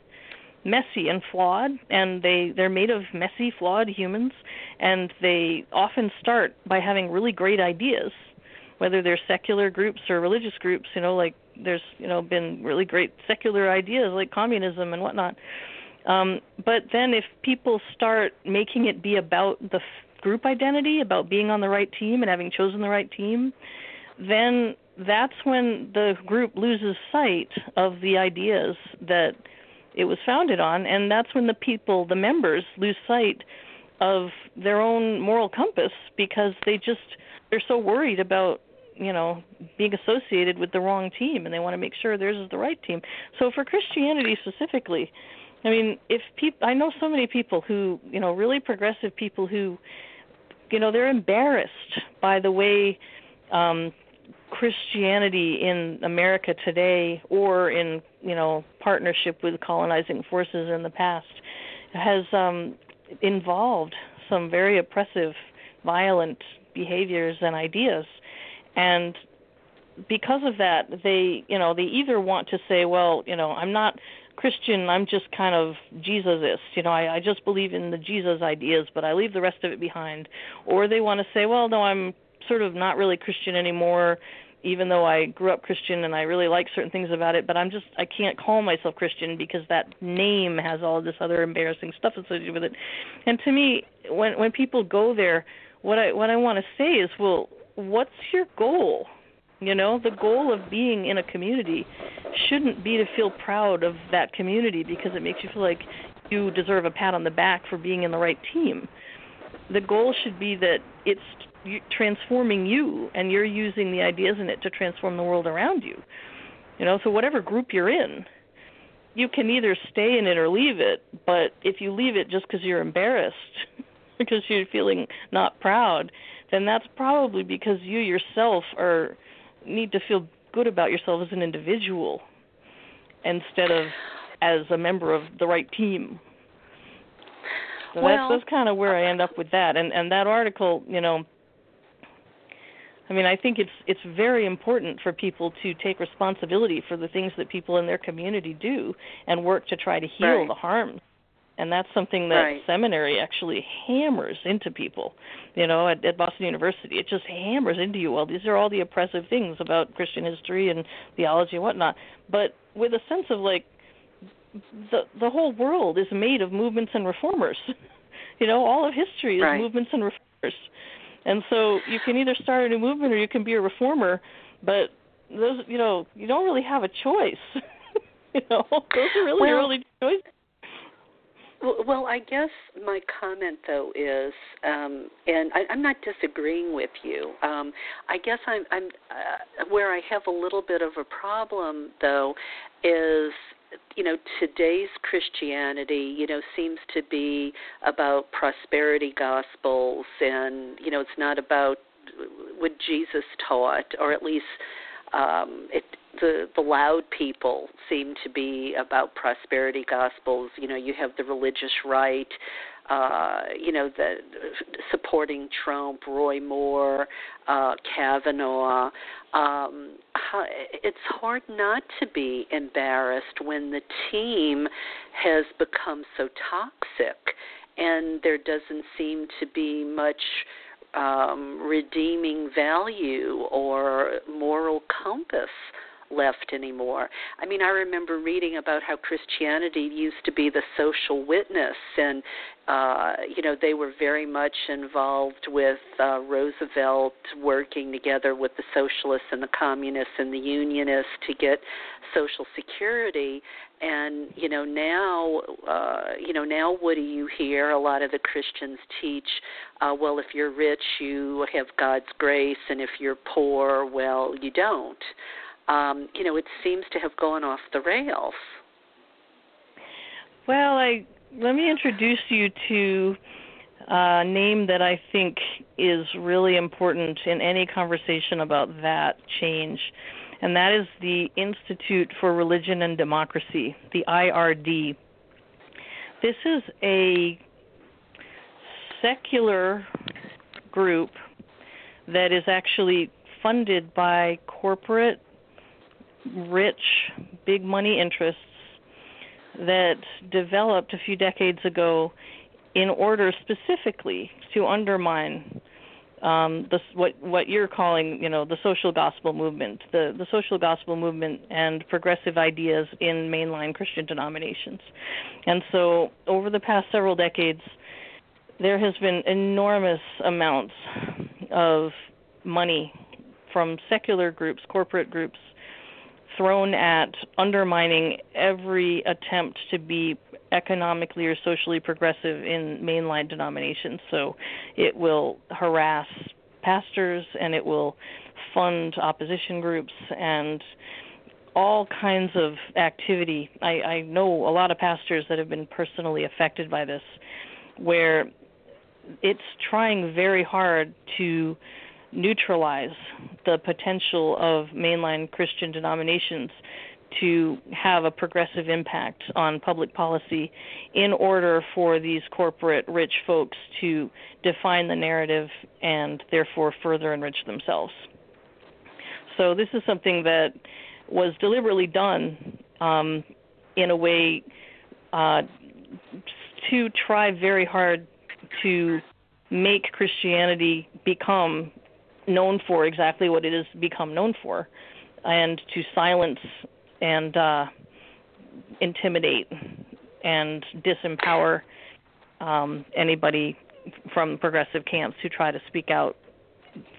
messy and flawed and they they're made of messy flawed humans. And they often start by having really great ideas whether they're secular groups or religious groups you know like there's you know been really great secular ideas like communism and whatnot. Um but then if people start making it be about the group identity about being on the right team and having chosen the right team then that's when the group loses sight of the ideas that it was founded on and that's when the people the members lose sight of their own moral compass because they just they're so worried about you know being associated with the wrong team and they want to make sure theirs is the right team. So for christianity specifically i mean if people i know so many people who you know really progressive people who you know they're embarrassed by the way um christianity in america today or in you know partnership with colonizing forces in the past has um involved some very oppressive violent behaviors and ideas and because of that they you know they either want to say well you know i'm not christian i'm just kind of jesusist you know i i just believe in the jesus ideas but i leave the rest of it behind. Or they want to say well no i'm sort of not really christian anymore even though i grew up christian and i really like certain things about it but i'm just i can't call myself christian because that name has all this other embarrassing stuff associated with it. And to me when when people go there what i what i want to say is well what's your goal? You know, the goal of being in a community shouldn't be to feel proud of that community because it makes you feel like you deserve a pat on the back for being in the right team. The goal should be that it's transforming you and you're using the ideas in it to transform the world around you. You know, so whatever group you're in, you can either stay in it or leave it, but if you leave it just because you're embarrassed, because you're feeling not proud, then that's probably because you yourself are need to feel good about yourself as an individual instead of as a member of the right team. So well, that's, that's kind of where I end up with that. And and that article, you know, I mean, I think it's it's very important for people to take responsibility for the things that people in their community do and work to try to heal right. the harms and that's something that right. seminary actually hammers into people you know at, at boston university it just hammers into you well these are all the oppressive things about christian history and theology and whatnot but with a sense of like the the whole world is made of movements and reformers you know all of history is right. movements and reformers And so you can either start a new movement or you can be a reformer, but those you know you don't really have a choice. you know, those are really well, your only choices. Well, I guess my comment though is, um, and I, I'm not disagreeing with you. Um, I guess I'm, I'm uh, where I have a little bit of a problem though is you know today's christianity you know seems to be about prosperity gospels and you know it's not about what jesus taught or at least um it the the loud people seem to be about prosperity gospels. You know, you have the religious right, uh, you know, the supporting Trump, Roy Moore, uh, Kavanaugh. Um, it's hard not to be embarrassed when the team has become so toxic, and there doesn't seem to be much um, redeeming value or moral compass left anymore. I mean, I remember reading about how Christianity used to be the social witness, and uh, you know they were very much involved with uh, Roosevelt working together with the socialists and the communists and the unionists to get social security. And you know now, uh, you know now, what do you hear? A lot of the Christians teach, uh, well, if you're rich, you have God's grace, and if you're poor, well, you don't um, you know, it seems to have gone off the rails. Well, I let me introduce you to a name that I think is really important in any conversation about that change, and that is the Institute for Religion and Democracy, the IRD. This is a secular group that is actually funded by corporate rich, big money interests that developed a few decades ago in order specifically to undermine um, the, what what you're calling, you know, the social gospel movement, the the social gospel movement, and progressive ideas in mainline Christian denominations. And so, over the past several decades, there has been enormous amounts of money from secular groups, corporate groups, thrown at undermining every attempt to be economically or socially progressive in mainline denominations. So it will harass pastors and it will fund opposition groups and all kinds of activity. I, I know a lot of pastors that have been personally affected by this, where it's trying very hard to neutralize the potential of mainline Christian denominations to have a progressive impact on public policy in order for these corporate rich folks to define the narrative and therefore further enrich themselves. So, this is something that was deliberately done um, in a way uh, to try very hard to make Christianity become known for exactly what it has become known for, and to silence and uh, intimidate and disempower um, anybody from progressive camps who try to speak out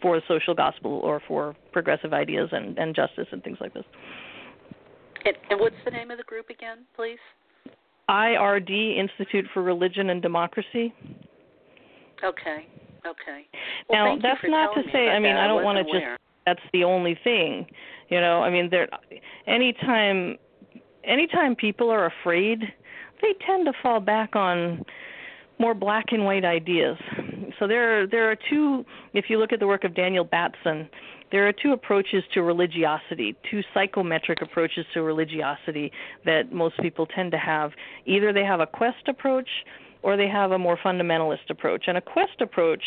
for the social gospel or for progressive ideas and, and justice and things like this. And, and what's the name of the group again, please? IRD Institute for Religion and Democracy. Okay. Okay. Well, now that's not to say. I mean, I, I don't want to just. That's the only thing, you know. I mean, there. Anytime, anytime people are afraid, they tend to fall back on more black and white ideas. So there, are, there are two. If you look at the work of Daniel Batson, there are two approaches to religiosity, two psychometric approaches to religiosity that most people tend to have. Either they have a quest approach or they have a more fundamentalist approach. And a quest approach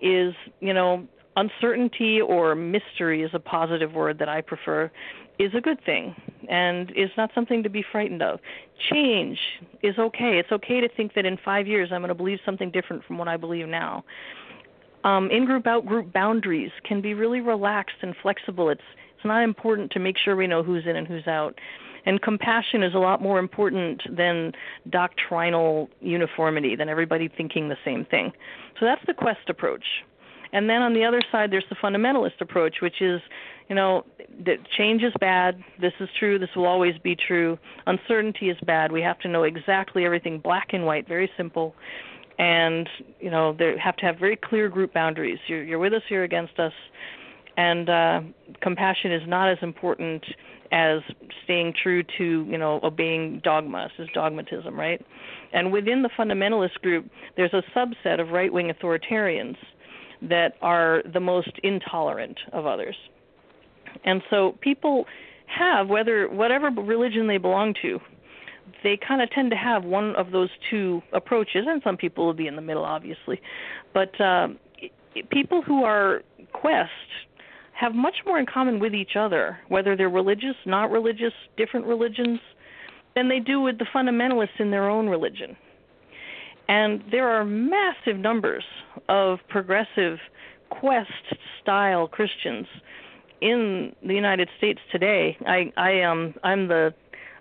is, you know, uncertainty or mystery is a positive word that I prefer, is a good thing and is not something to be frightened of. Change is okay. It's okay to think that in five years I'm going to believe something different from what I believe now. Um, in-group, out-group boundaries can be really relaxed and flexible. It's it's not important to make sure we know who's in and who's out. And compassion is a lot more important than doctrinal uniformity, than everybody thinking the same thing. So that's the quest approach. And then on the other side, there's the fundamentalist approach, which is, you know, that change is bad. This is true. This will always be true. Uncertainty is bad. We have to know exactly everything, black and white, very simple. And you know, they have to have very clear group boundaries. You're, you're with us, you're against us. And uh, compassion is not as important as staying true to you know obeying dogmas is dogmatism right? And within the fundamentalist group there's a subset of right wing authoritarians that are the most intolerant of others. And so people have whether whatever religion they belong to they kind of tend to have one of those two approaches and some people will be in the middle obviously. But uh, people who are quest have much more in common with each other whether they're religious not religious different religions than they do with the fundamentalists in their own religion and there are massive numbers of progressive quest style Christians in the United States today. I I um I'm the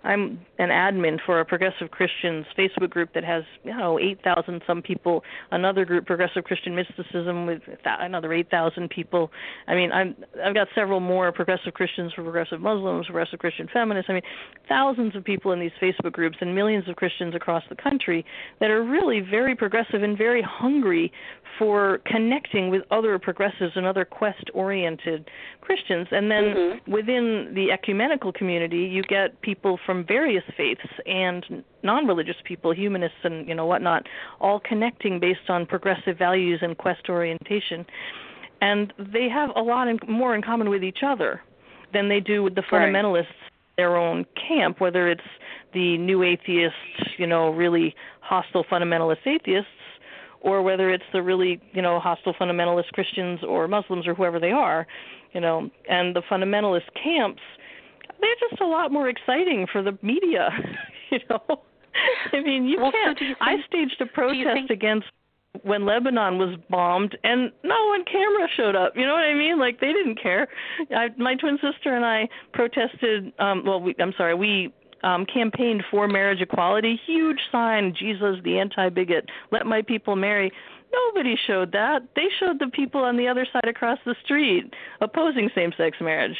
I'm an admin for a Progressive Christians Facebook group that has, you know, 8,000 some people. Another group, Progressive Christian Mysticism, with another 8,000 people. I mean, I'm I've got several more Progressive Christians for Progressive Muslims, Progressive Christian Feminists. I mean, thousands of people in these Facebook groups and millions of Christians across the country that are really very progressive and very hungry for connecting with other progressives and other quest-oriented Christians. And then mm-hmm. within the ecumenical community, you get people from from various faiths and non-religious people, humanists and you know whatnot, all connecting based on progressive values and quest orientation, and they have a lot in, more in common with each other than they do with the fundamentalists. Right. Their own camp, whether it's the new atheists, you know, really hostile fundamentalist atheists, or whether it's the really you know hostile fundamentalist Christians or Muslims or whoever they are, you know, and the fundamentalist camps they're just a lot more exciting for the media, you know. I mean, you well, can't. So you think, I staged a protest against when Lebanon was bombed, and no one camera showed up. You know what I mean? Like they didn't care. I, my twin sister and I protested. Um, well, we, I'm sorry, we um, campaigned for marriage equality. Huge sign, Jesus, the anti-bigot, let my people marry. Nobody showed that. They showed the people on the other side across the street opposing same-sex marriage.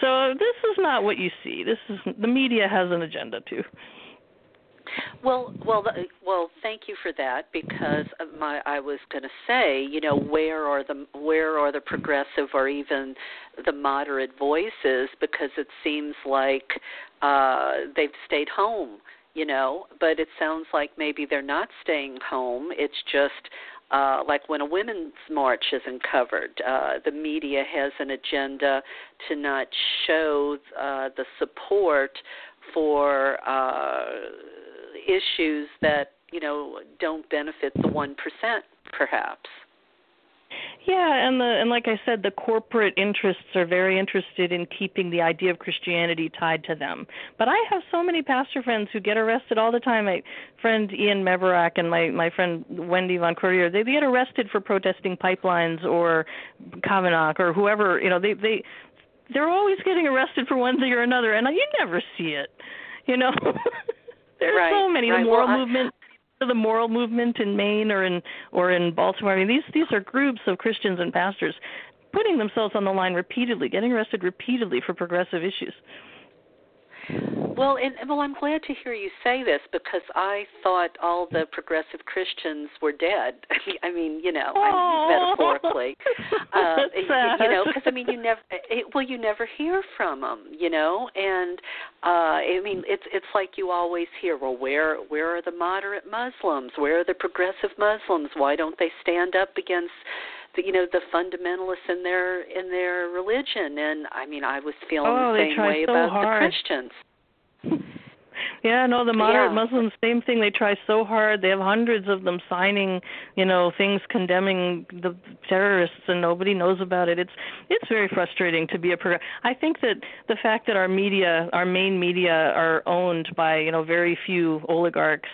So this is not what you see. This is the media has an agenda too. Well, well, well. Thank you for that because my I was going to say, you know, where are the where are the progressive or even the moderate voices? Because it seems like uh, they've stayed home, you know. But it sounds like maybe they're not staying home. It's just uh, like when a women's march isn't covered, uh, the media has an agenda to not show uh, the support for uh, issues that you know don't benefit the one percent, perhaps. Yeah, and the and like I said, the corporate interests are very interested in keeping the idea of Christianity tied to them. But I have so many pastor friends who get arrested all the time. My friend Ian Mebarak and my my friend Wendy von Courier, they, they get arrested for protesting pipelines or Kavanaugh or whoever. You know, they they they're always getting arrested for one thing or another, and you never see it. You know, there's right, so many. Right. The moral well, movement the moral movement in Maine or in or in Baltimore. I mean, these these are groups of Christians and pastors putting themselves on the line repeatedly, getting arrested repeatedly for progressive issues. Well, and well, I'm glad to hear you say this because I thought all the progressive Christians were dead. I mean, you know, oh, metaphorically, uh, sad. you know, because I mean, you never, it, well, you never hear from them, you know, and uh, I mean, it's it's like you always hear, well, where where are the moderate Muslims? Where are the progressive Muslims? Why don't they stand up against the, you know the fundamentalists in their in their religion and i mean i was feeling oh, the same way so about hard. the christians yeah, no, the moderate yeah. Muslims, same thing. They try so hard. They have hundreds of them signing, you know, things condemning the terrorists, and nobody knows about it. It's it's very frustrating to be a. pro- I think that the fact that our media, our main media, are owned by you know very few oligarchs,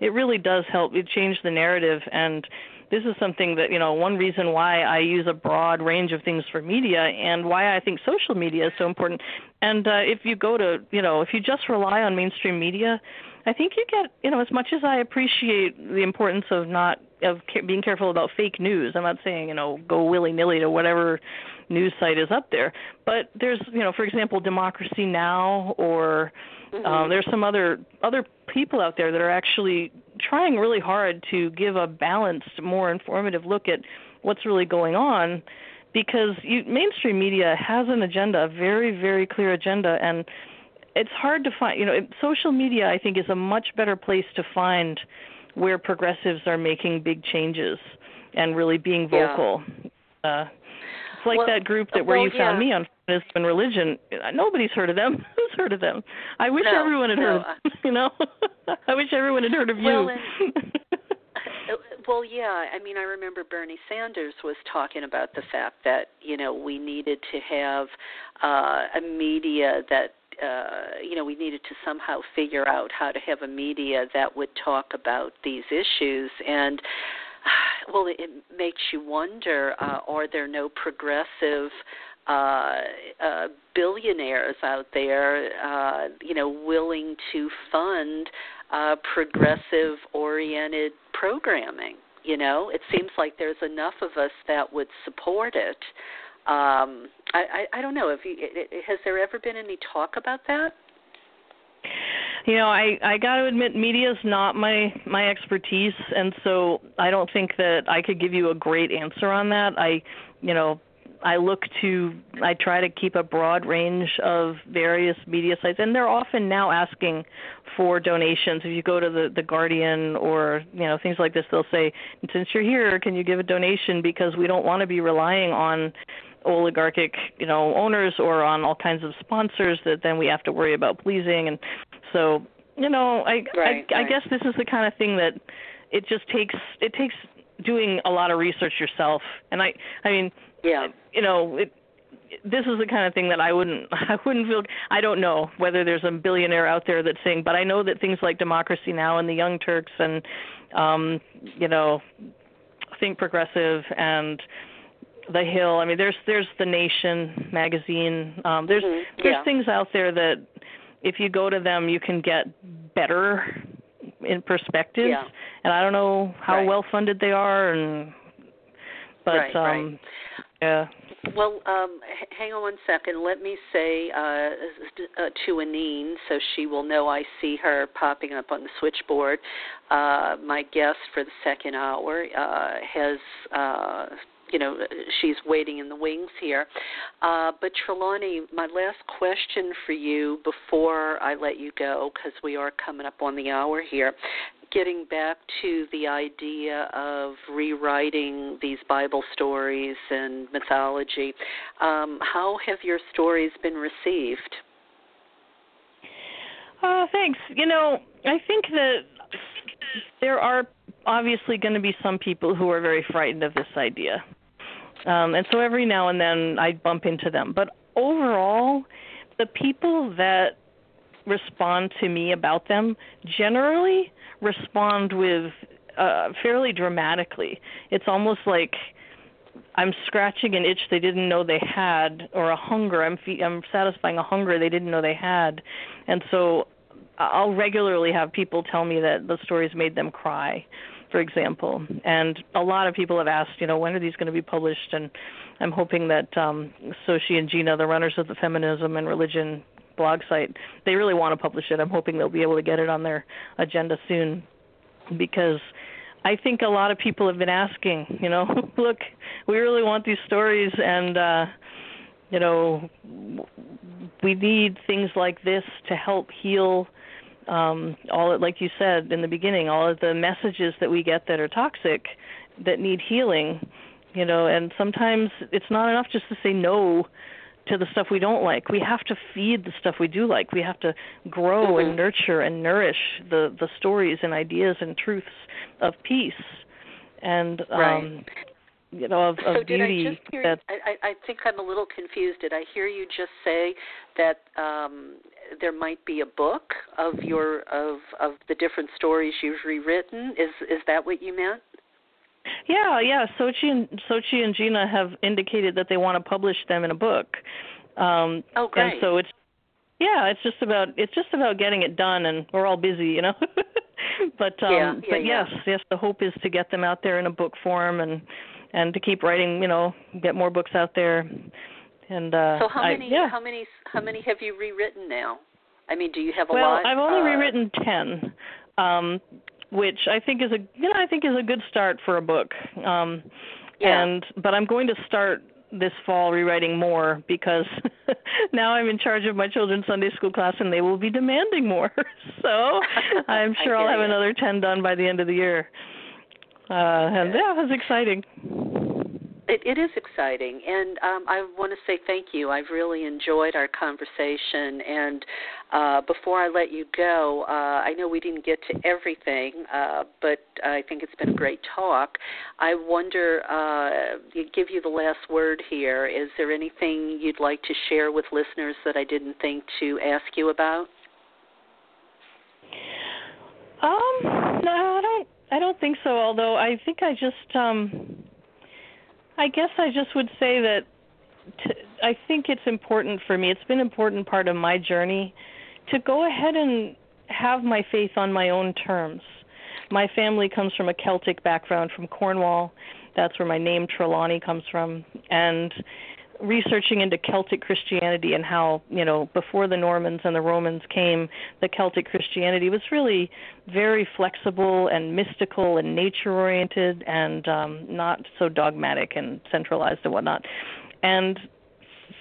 it really does help. It change the narrative and this is something that you know one reason why I use a broad range of things for media and why I think social media is so important. And uh, if you go to you know if you just rely on mainstream media, I think you get, you know, as much as I appreciate the importance of not of being careful about fake news. I'm not saying, you know, go willy-nilly to whatever news site is up there, but there's, you know, for example, Democracy Now or mm-hmm. um, there's some other other people out there that are actually trying really hard to give a balanced, more informative look at what's really going on because you, mainstream media has an agenda, a very very clear agenda and it's hard to find, you know, social media I think is a much better place to find where progressives are making big changes and really being vocal. Yeah. Uh it's like well, that group that where well, you yeah. found me on feminism and religion. Nobody's heard of them. Who's heard of them? I wish no, everyone had no. heard. Of them, you know, I wish everyone had heard of well, you. And, well, yeah. I mean, I remember Bernie Sanders was talking about the fact that you know we needed to have uh, a media that uh, you know, we needed to somehow figure out how to have a media that would talk about these issues. And well, it makes you wonder: uh, are there no progressive? Uh, uh, billionaires out there, uh, you know, willing to fund uh, progressive-oriented programming. You know, it seems like there's enough of us that would support it. Um, I, I, I don't know. If you, has there ever been any talk about that? You know, I I got to admit, media is not my my expertise, and so I don't think that I could give you a great answer on that. I, you know, I look to I try to keep a broad range of various media sites and they're often now asking for donations. If you go to the the Guardian or you know things like this they'll say since you're here can you give a donation because we don't want to be relying on oligarchic, you know, owners or on all kinds of sponsors that then we have to worry about pleasing and so, you know, I right, I, right. I guess this is the kind of thing that it just takes it takes doing a lot of research yourself. And I I mean, yeah. you know, it this is the kind of thing that I wouldn't I wouldn't feel I don't know whether there's a billionaire out there that's saying but I know that things like Democracy Now and the Young Turks and um you know Think Progressive and the Hill. I mean, there's there's the Nation magazine. Um, there's Mhm, there's yeah. things out there that if you go to them, you can get better in perspectives. Yeah. And I don't know how Right. well funded they are, and but Right, right. um, yeah. Well, um, h- hang on one second. Let me say uh, uh, to Annine, so she will know I see her popping up on the switchboard. Uh, my guest for the second hour uh, has, uh, you know, she's waiting in the wings here. Uh, but Trelawney, my last question for you before I let you go, because we are coming up on the hour here getting back to the idea of rewriting these Bible stories and mythology, um, how have your stories been received? Uh, thanks. You know, I think that there are obviously going to be some people who are very frightened of this idea. Um, and so every now and then I bump into them. But overall, the people that respond to me about them generally respond with uh, fairly dramatically. It's almost like I'm scratching an itch they didn't know they had, or a hunger. I'm fe- I'm satisfying a hunger they didn't know they had, and so I'll regularly have people tell me that the stories made them cry, for example. And a lot of people have asked, you know, when are these going to be published? And I'm hoping that um, Xochitl and Gina, the runners of the feminism and religion blog site, they really want to publish it. I'm hoping they'll be able to get it on their agenda soon because I think a lot of people have been asking, you know, look, we really want these stories and uh you know, we need things like this to help heal um all like you said in the beginning, all of the messages that we get that are toxic that need healing, you know, and sometimes it's not enough just to say no to the stuff we don't like. We have to feed the stuff we do like. We have to grow Mhm. and nurture and nourish the the stories and ideas and truths of peace and um you know of, of so did beauty I just hear? that I I think I'm a little confused. Did I hear you just say that um, there might be a book of your of of the different stories you've rewritten? Is is that what you meant? Yeah, yeah. Xochitl and Xochitl and Gina have indicated that they want to publish them in a book. Um Oh, great. and so it's yeah, it's just about it's just about getting it done, and we're all busy, you know. but um, yeah, yeah, but yeah. yes, yes, the hope is to get them out there in a book form and and to keep writing, you know, get more books out there. And uh, so how I, many yeah. how many how many have you rewritten now? I mean, do you have a well, lot? I've only uh, rewritten ten, um, which I think is a you know I think is a good start for a book. Um, Yeah. And but I'm going to start this fall rewriting more because now I'm in charge of my children's Sunday school class and they will be demanding more. so I'm sure I'll have ya. another ten done by the end of the year. Uh, and yeah, it's exciting. It, it is exciting, and um, I want to say thank you. I've really enjoyed our conversation. And uh, before I let you go, uh, I know we didn't get to everything, uh, but I think it's been a great talk. I wonder, uh, give you the last word here. Is there anything you'd like to share with listeners that I didn't think to ask you about? Um, no, I don't. I don't think so. Although I think I just, um, I guess I just would say that t- I think it's important for me. It's been an important part of my journey to go ahead and have my faith on my own terms. My family comes from a Celtic background from Cornwall. That's where my name Trelawney comes from, and researching into Celtic Christianity and how, you know, before the Normans and the Romans came, the Celtic Christianity was really very flexible and mystical and nature oriented and um, not so dogmatic and centralized and whatnot. And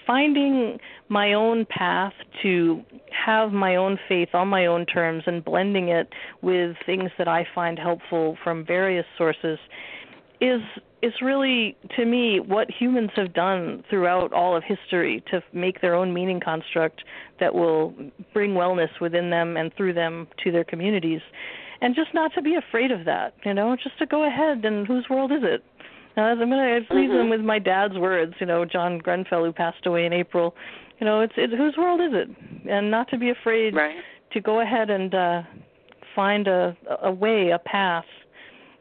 finding my own path to have my own faith on my own terms and blending it with things that I find helpful from various sources is is really to me what humans have done throughout all of history to make their own meaning construct that will bring wellness within them and through them to their communities and just not to be afraid of that you know just to go ahead and whose world is it now, I'm going to leave Mhm. them with my dad's words, you know, John Grenfell, who passed away in April. You know, it's, it's whose world is it? And not to be afraid Right. to go ahead and uh, find a, a way, a path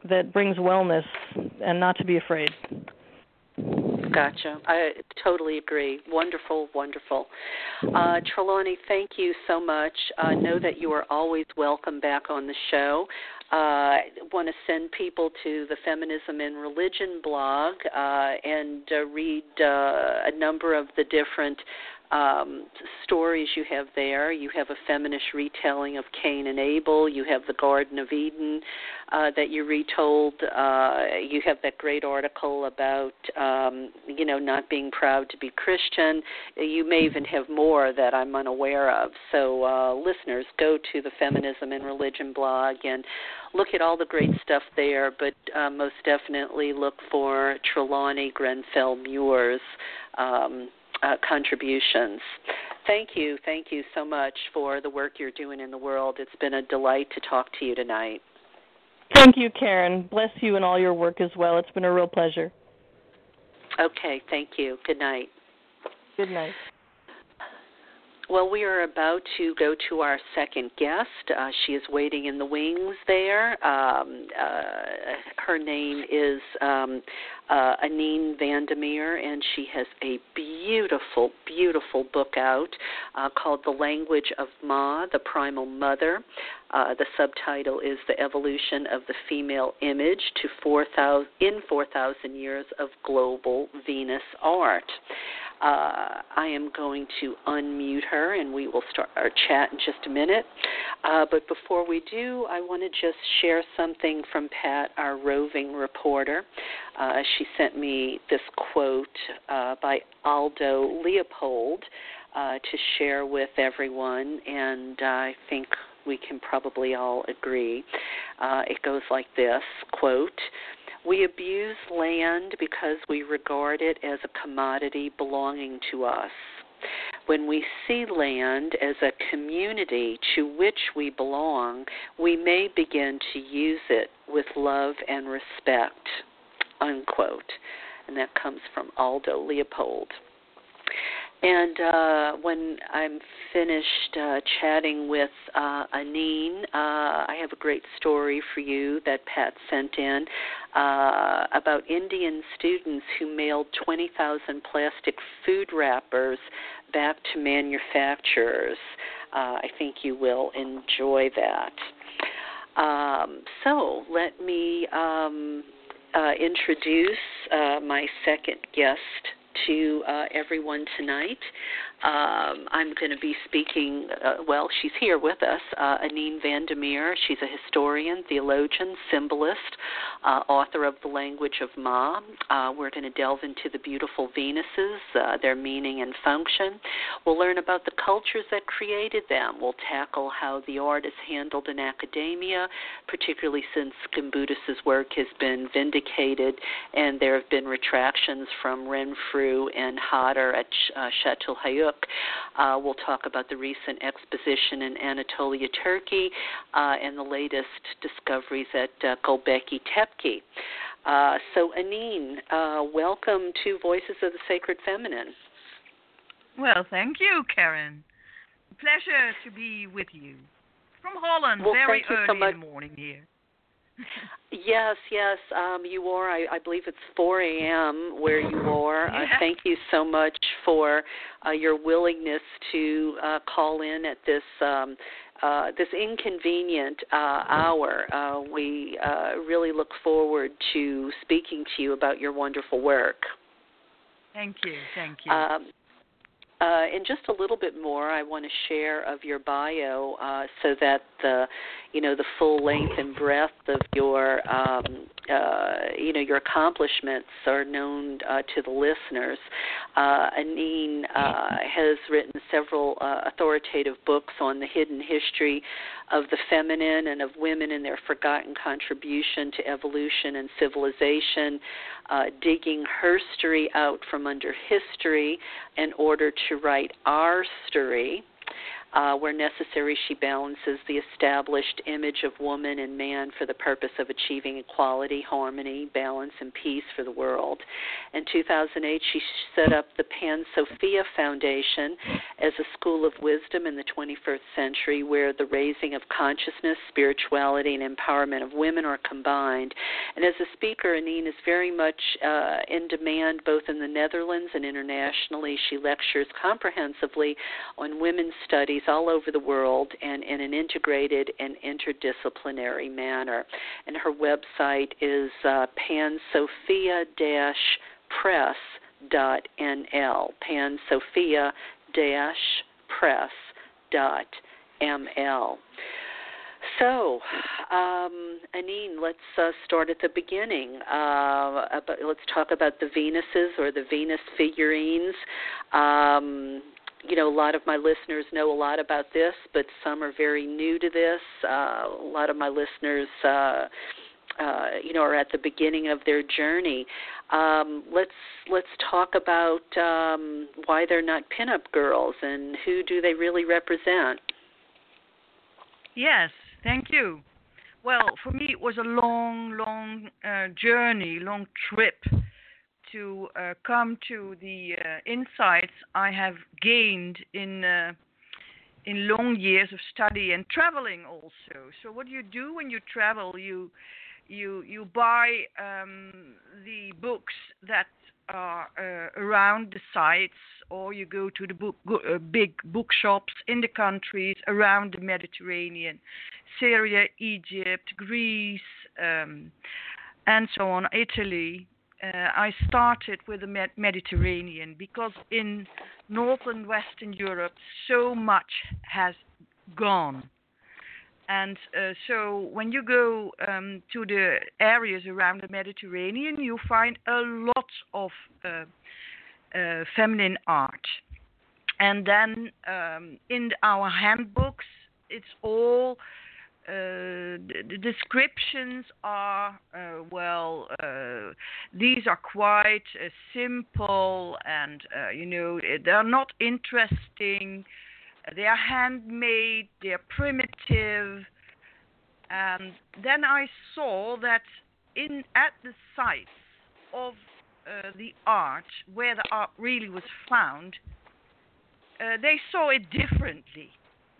that brings wellness, and not to be afraid. Gotcha. I totally agree. Wonderful, wonderful. Uh, Trelawney, thank you so much. Uh, know that you are always welcome back on the show. Uh, want to send people to the Feminism and Religion blog uh, and uh, read uh, a number of the different um, stories you have there. You have a feminist retelling of Cain and Abel. You have the Garden of Eden uh, that you retold. Uh, you have that great article about um, you know not being proud to be Christian. You may even have more that I'm unaware of. So uh, listeners, go to the Feminism and Religion blog and look at all the great stuff there. But uh, most definitely look for Trelawney Grenfell Muir's. Um, uh, contributions. Thank you, thank you so much for the work you're doing in the world. It's been a delight to talk to you tonight. Thank you, Karen. Bless you and all your work as well. It's been a real pleasure. Okay, thank you. Good night. Good night. Well, we are about to go to our second guest. Uh, she is waiting in the wings there. Um, uh, her name is um, uh, Annine van der Meer, and she has a beautiful, beautiful book out uh, called The Language of Ma, the Primal Mother. Uh, the subtitle is The Evolution of the Female Image to 4,000, in 4,000 Years of Global Venus Art. Uh, I am going to unmute her and we will start our chat in just a minute. Uh, but before we do, I want to just share something from Pat, our roving reporter. Uh, she sent me this quote uh, by Aldo Leopold uh, to share with everyone, and I think we can probably all agree. Uh, it goes like this quote, we abuse land because we regard it as a commodity belonging to us. When we see land as a community to which we belong, we may begin to use it with love and respect. Unquote. And that comes from Aldo Leopold. And uh, when I'm finished uh, chatting with uh, Annine, uh, I have a great story for you that Pat sent in uh, about Indian students who mailed 20,000 plastic food wrappers back to manufacturers. Uh, I think you will enjoy that. Um, so let me um, uh, introduce uh, my second guest to uh, everyone tonight. Um, I'm going to be speaking, uh, well, she's here with us, uh, Annine van der Meer. She's a historian, theologian, symbolist, uh, author of The Language of Ma. Uh, we're going to delve into the beautiful Venuses, uh, their meaning and function. We'll learn about the cultures that created them. We'll tackle how the art is handled in academia, particularly since Gimbutas's work has been vindicated and there have been retractions from Renfrew and Hodder at Chateau uh, Uh, we'll talk about the recent exposition in Anatolia, Turkey, uh, and the latest discoveries at uh, Göbekli Tepe. Uh, so, Annine, uh, welcome to Voices of the Sacred Feminine. Well, thank you, Karen. Pleasure to be with you from Holland. Well, very early so in the morning here. Yes, yes, um, you are. I, I believe it's 4 a.m. where you are. Uh, thank you so much for uh, your willingness to uh, call in at this um, uh, this inconvenient uh, hour. Uh, we uh, really look forward to speaking to you about your wonderful work. Thank you. Thank you. Um, uh, and just a little bit more, I want to share of your bio uh, so that the, you know, the full length and breadth of your, um, uh, you know, your accomplishments are known uh, to the listeners. Uh, Annine uh, has written several uh, authoritative books on the hidden history of the feminine and of women and their forgotten contribution to evolution and civilization, uh, digging her story out from under history in order to write our story. Uh, where necessary, she balances the established image of woman and man for the purpose of achieving equality, harmony, balance, and peace for the world. In 2008, she set up the Pan Sophia Foundation as a school of wisdom in the 21st century where the raising of consciousness, spirituality, and empowerment of women are combined. And as a speaker, Annine is very much uh, in demand both in the Netherlands and internationally. She lectures comprehensively on women's studies all over the world and in an integrated and interdisciplinary manner. And her website is uh, pansophia press.nl. Pansophia press.ml. So, um, Annine, let's uh, start at the beginning. Uh, about, let's talk about the Venuses or the Venus figurines. Um, you know, a lot of my listeners know a lot about this, but some are very new to this. Uh, a lot of my listeners, uh, uh, you know, are at the beginning of their journey. Um, let's let's talk about um, why they're not pinup girls and who do they really represent. Yes, thank you. Well, for me, it was a long, long uh, journey, long trip to uh, come to the uh, insights I have gained in uh, in long years of study and traveling also. So what do you do when you travel? You you you buy um, the books that are uh, around the sites, or you go to the book, uh, big bookshops in the countries around the Mediterranean, Syria, Egypt, Greece, um, and so on, Italy uh, I started with the Med- Mediterranean because in northern Western Europe so much has gone. And uh, so when you go um, to the areas around the Mediterranean, you find a lot of uh, uh feminine art. And then um, in our handbooks, it's all uh, the descriptions are uh, well uh, these are quite uh, simple and uh, you know they're not interesting they are handmade they're primitive and then i saw that in at the sites of the art where the art really was found uh, they saw it differently.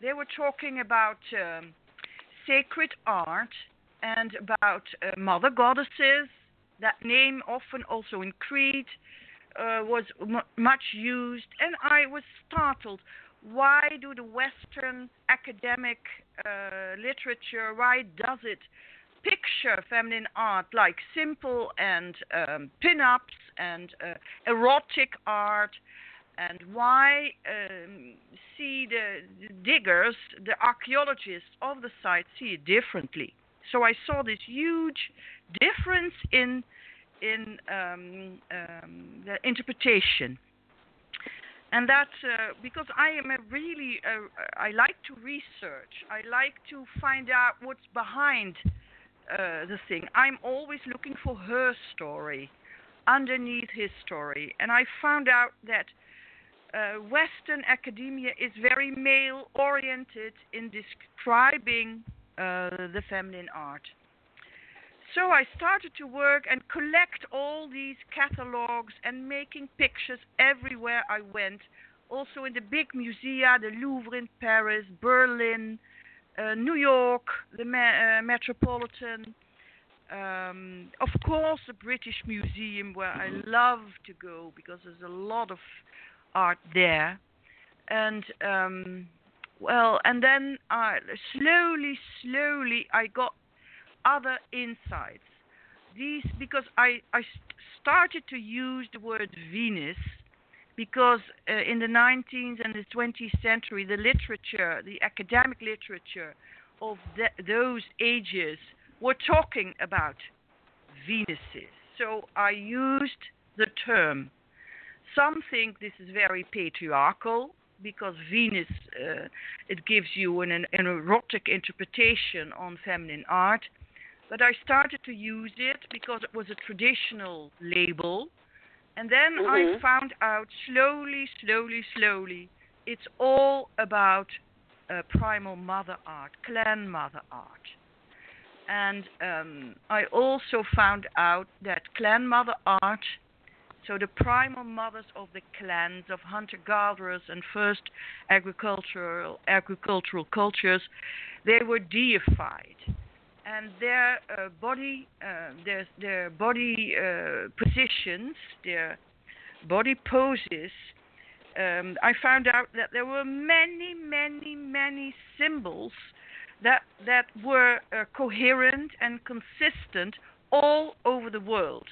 They were talking about um, sacred art and about uh, mother goddesses. That name often also in Crete uh, was m- much used, and I was startled. Why do the Western academic uh, literature? Why does it picture feminine art like simple and um, pin-ups and uh, erotic art? And why um, see the, the diggers, the archaeologists of the site see it differently? So I saw this huge difference in in um, um, the interpretation. And that uh, because I am a really uh, I like to research. I like to find out what's behind uh, the thing. I'm always looking for her story underneath his story, and I found out that uh, Western academia is very male oriented in describing uh, the feminine art. So I started to work and collect all these catalogs and making pictures everywhere I went. Also in the big musea, the Louvre in Paris, Berlin, uh, New York, the uh, Metropolitan. Um, of course, the British Museum, where I love to go because there's a lot of art there. And um, well, and then I slowly, slowly, I got other insights. These because I I started to use the word Venus because uh, in the 19th and the 20th century, the literature, the academic literature of the, those ages were talking about Venuses. So I used the term. Some think this is very patriarchal because Venus uh, it gives you an, an erotic interpretation on feminine art but I started to use it because it was a traditional label. And then mm-hmm. I found out slowly, slowly, slowly, it's all about uh, primal mother art, clan mother art. And um, I also found out that clan mother art, so the primal mothers of the clans of hunter gatherers and first agricultural agricultural cultures, they were deified and their uh, body, uh, their their body uh, positions, their body poses. Um, I found out that there were many, many, many symbols that that were uh, coherent and consistent all over the world.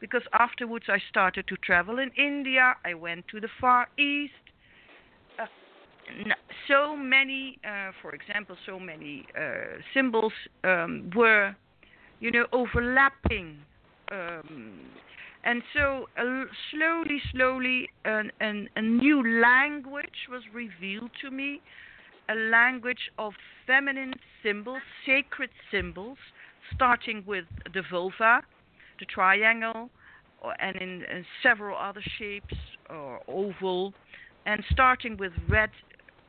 Because afterwards I started to travel in India. I went to the Far East so many, uh, for example, so many uh, symbols um, were, you know, overlapping. Um, and so uh, slowly, slowly, an, an, a new language was revealed to me, a language of feminine symbols, sacred symbols, starting with the vulva, the triangle, or, and in, in several other shapes, or oval, and starting with red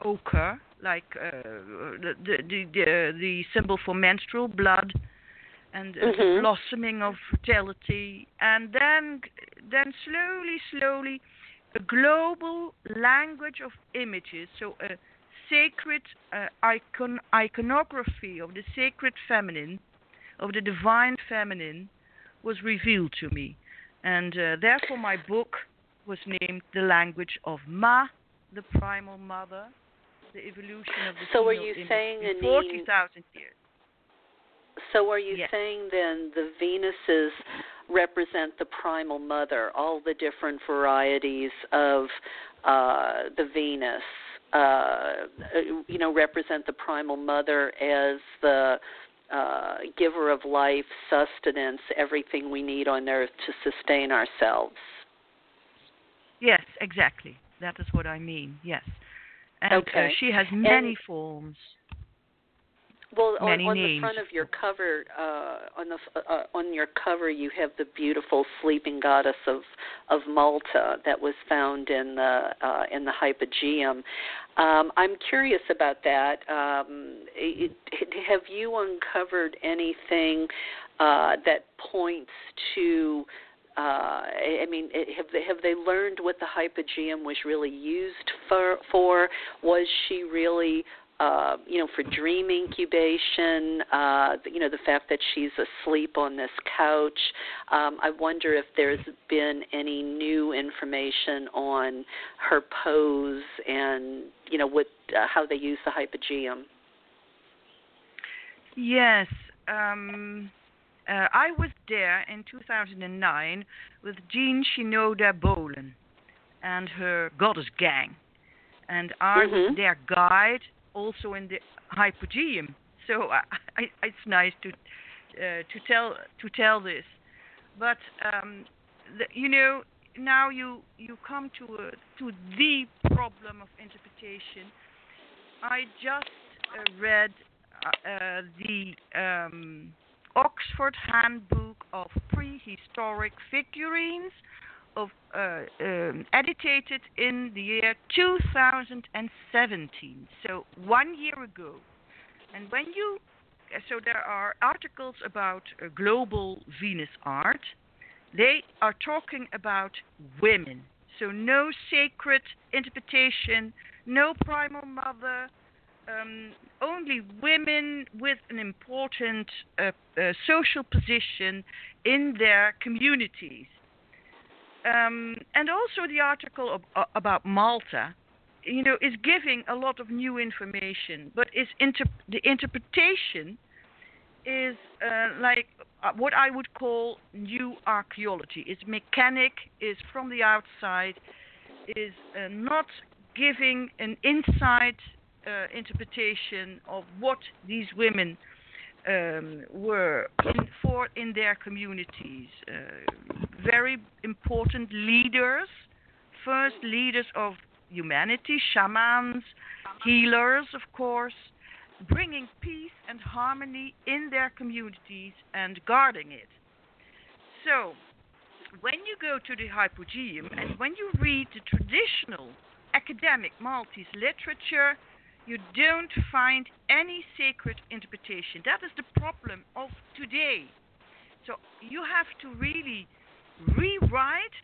ochre, like uh, the, the, the the symbol for menstrual blood, and mm-hmm. the blossoming of fertility, and then then slowly, slowly, a global language of images. So a sacred uh, icon iconography of the sacred feminine, of the divine feminine, was revealed to me, and uh, therefore my book was named "The Language of Ma." the primal mother, the evolution of the So are you saying in 40,000 years. So are you yes. saying then the Venuses represent the primal mother, all the different varieties of uh, the Venus, uh, you know, represent the primal mother as the uh, giver of life, sustenance, everything we need on earth to sustain ourselves. Yes, exactly. That is what I mean. Yes. And okay. Uh, she has many and, forms. Well, many on, on the front of your cover, uh, on the uh, on your cover, you have the beautiful sleeping goddess of of Malta that was found in the uh, in the hypogeum. Um, I'm curious about that. Um, it, have you uncovered anything uh, that points to uh, I mean, have they have they learned what the hypogeum was really used for? For was she really uh, you know, for dream incubation, uh, you know, the fact that she's asleep on this couch. Um, I wonder if there's been any new information on her pose and, you know, what uh, how they use the hypogeum. Yes. Um, uh, I was there in 2009 with Jean Shinoda Bolen and her goddess gang. And I mm-hmm. was their guide also in the hypogeum. So I, I, it's nice to uh, to tell to tell this, but um, the, you know now you you come to a, to the problem of interpretation. I just uh, read uh, the um, Oxford Handbook of Prehistoric Figurines of uh, um, edited in the year 2017, so one year ago. And when you, so there are articles about uh, global Venus art. They are talking about women, so no sacred interpretation, no primal mother, um, only women with an important uh, uh, social position in their communities. Um, and also the article uh, about Malta, you know, is giving a lot of new information, but is inter- the interpretation is uh, like uh, what I would call new archaeology. It's mechanic, is from the outside, is uh, not giving an inside uh, interpretation of what these women um, were in, for in their communities. Uh, very important leaders, first leaders of humanity, shamans, healers, of course, bringing peace and harmony in their communities and guarding it. So, when you go to the Hypogeum and when you read the traditional academic Maltese literature, you don't find any sacred interpretation. That is the problem of today. So you have to really rewrite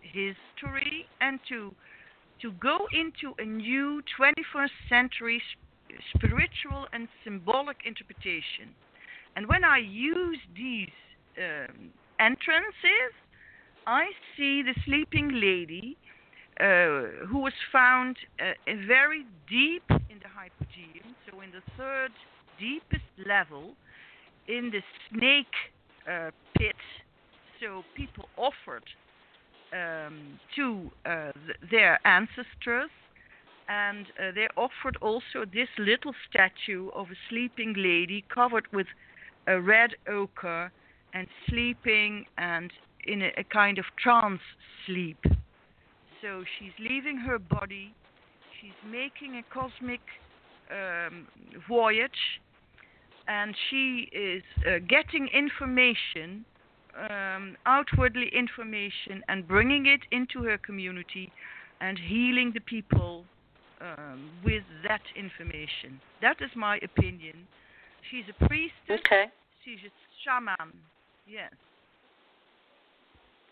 history and to to go into a new 21st century sp- spiritual and symbolic interpretation. And when I use these um, entrances, I see the sleeping lady uh, who was found uh, very deep in the hypogeum, so in the third deepest level, in the snake uh, pit so people offered um, to uh, th- their ancestors, and uh, they offered also this little statue of a sleeping lady covered with a red ochre and sleeping and in a, a kind of trance sleep. So she's leaving her body, she's making a cosmic um, voyage, and she is uh, getting information um, outwardly information and bringing it into her community and healing the people um, with that information. That is my opinion. She's a priestess. Okay. She's a shaman. Yes.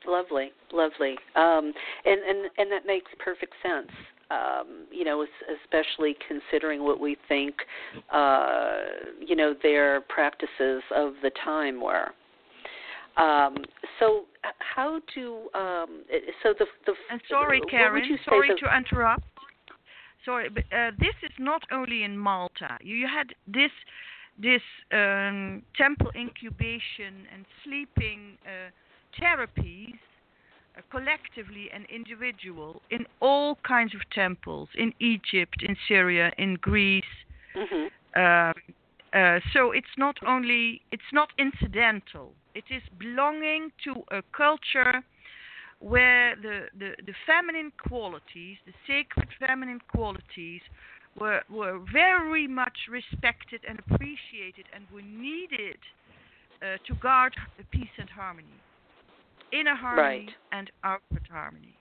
Lovely, lovely, um, and and and that makes perfect sense. Um, you know, especially considering what we think, uh, you know, their practices of the time were. Um, so how do um, so the the and sorry, Karen, sorry the, to interrupt. Sorry, but uh, this is not only in Malta. You had this this um, temple incubation and sleeping uh, therapies uh, collectively and individual in all kinds of temples in Egypt, in Syria, in Greece. Mm-hmm. Um, uh, so it's not only it's not incidental it is belonging to a culture where the, the, the feminine qualities, the sacred feminine qualities, were, were very much respected and appreciated and were needed uh, to guard the peace and harmony, inner harmony right. and outward harmony.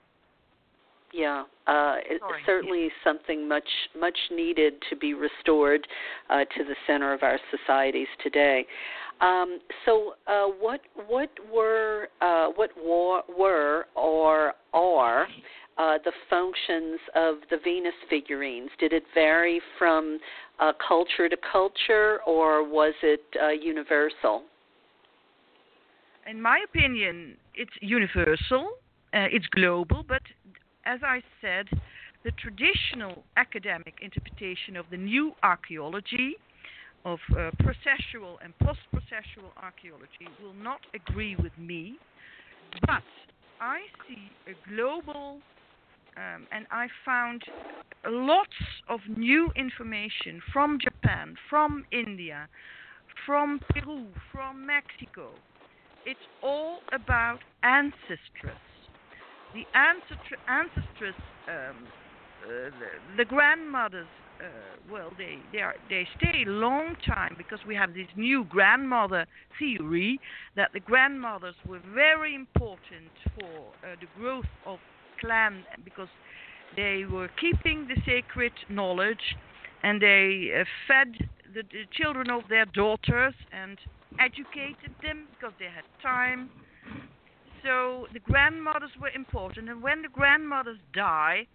Yeah, uh, it's certainly something much much needed to be restored uh, to the center of our societies today. Um, so, uh, what what were uh, what war, were or are uh, the functions of the Venus figurines? Did it vary from uh, culture to culture, or was it uh, universal? In my opinion, it's universal, uh, it's global, but as I said, the traditional academic interpretation of the new archaeology, of uh, processual and post processual archaeology, will not agree with me, but I see a global um, and I found lots of new information from Japan, from India, from Peru, from Mexico. It's all about ancestress. The ancestress, um, uh, the, the, grandmothers, uh, well, they they, are, they stay a long time because we have this new grandmother theory that the grandmothers were very important for uh, the growth of clan because they were keeping the sacred knowledge and they uh, fed the, the, children of their daughters and educated them because they had time. So the grandmothers were important, and when the grandmothers die,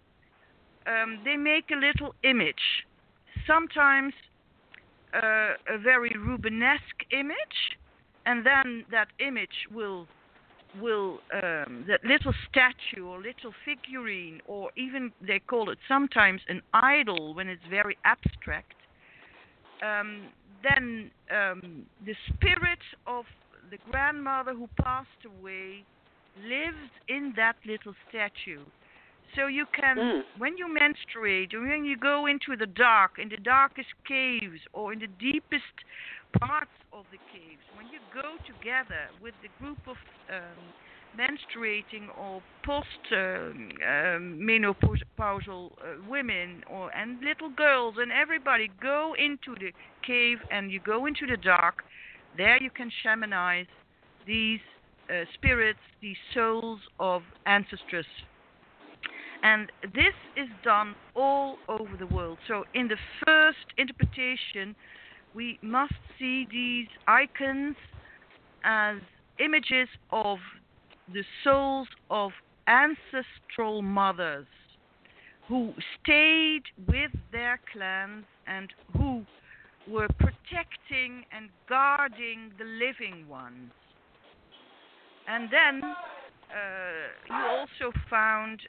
um, they make a little image, sometimes uh, a very Rubenesque image, and then that image will will um, that little statue or little figurine or even they call it sometimes an idol when it's very abstract um, then um, the spirit of the grandmother who passed away lives in that little statue so you can mm. when you menstruate or when you go into the dark in the darkest caves or in the deepest parts of the caves, when you go together with the group of um, menstruating or post um, um, uh, women or and little girls and everybody go into the cave and you go into the dark, there you can shamanize these uh, spirits, these souls of ancestors. And this is done all over the world. So, in the first interpretation, we must see these icons as images of the souls of ancestral mothers who stayed with their clans and who were protecting and guarding the living ones. And then uh, you also found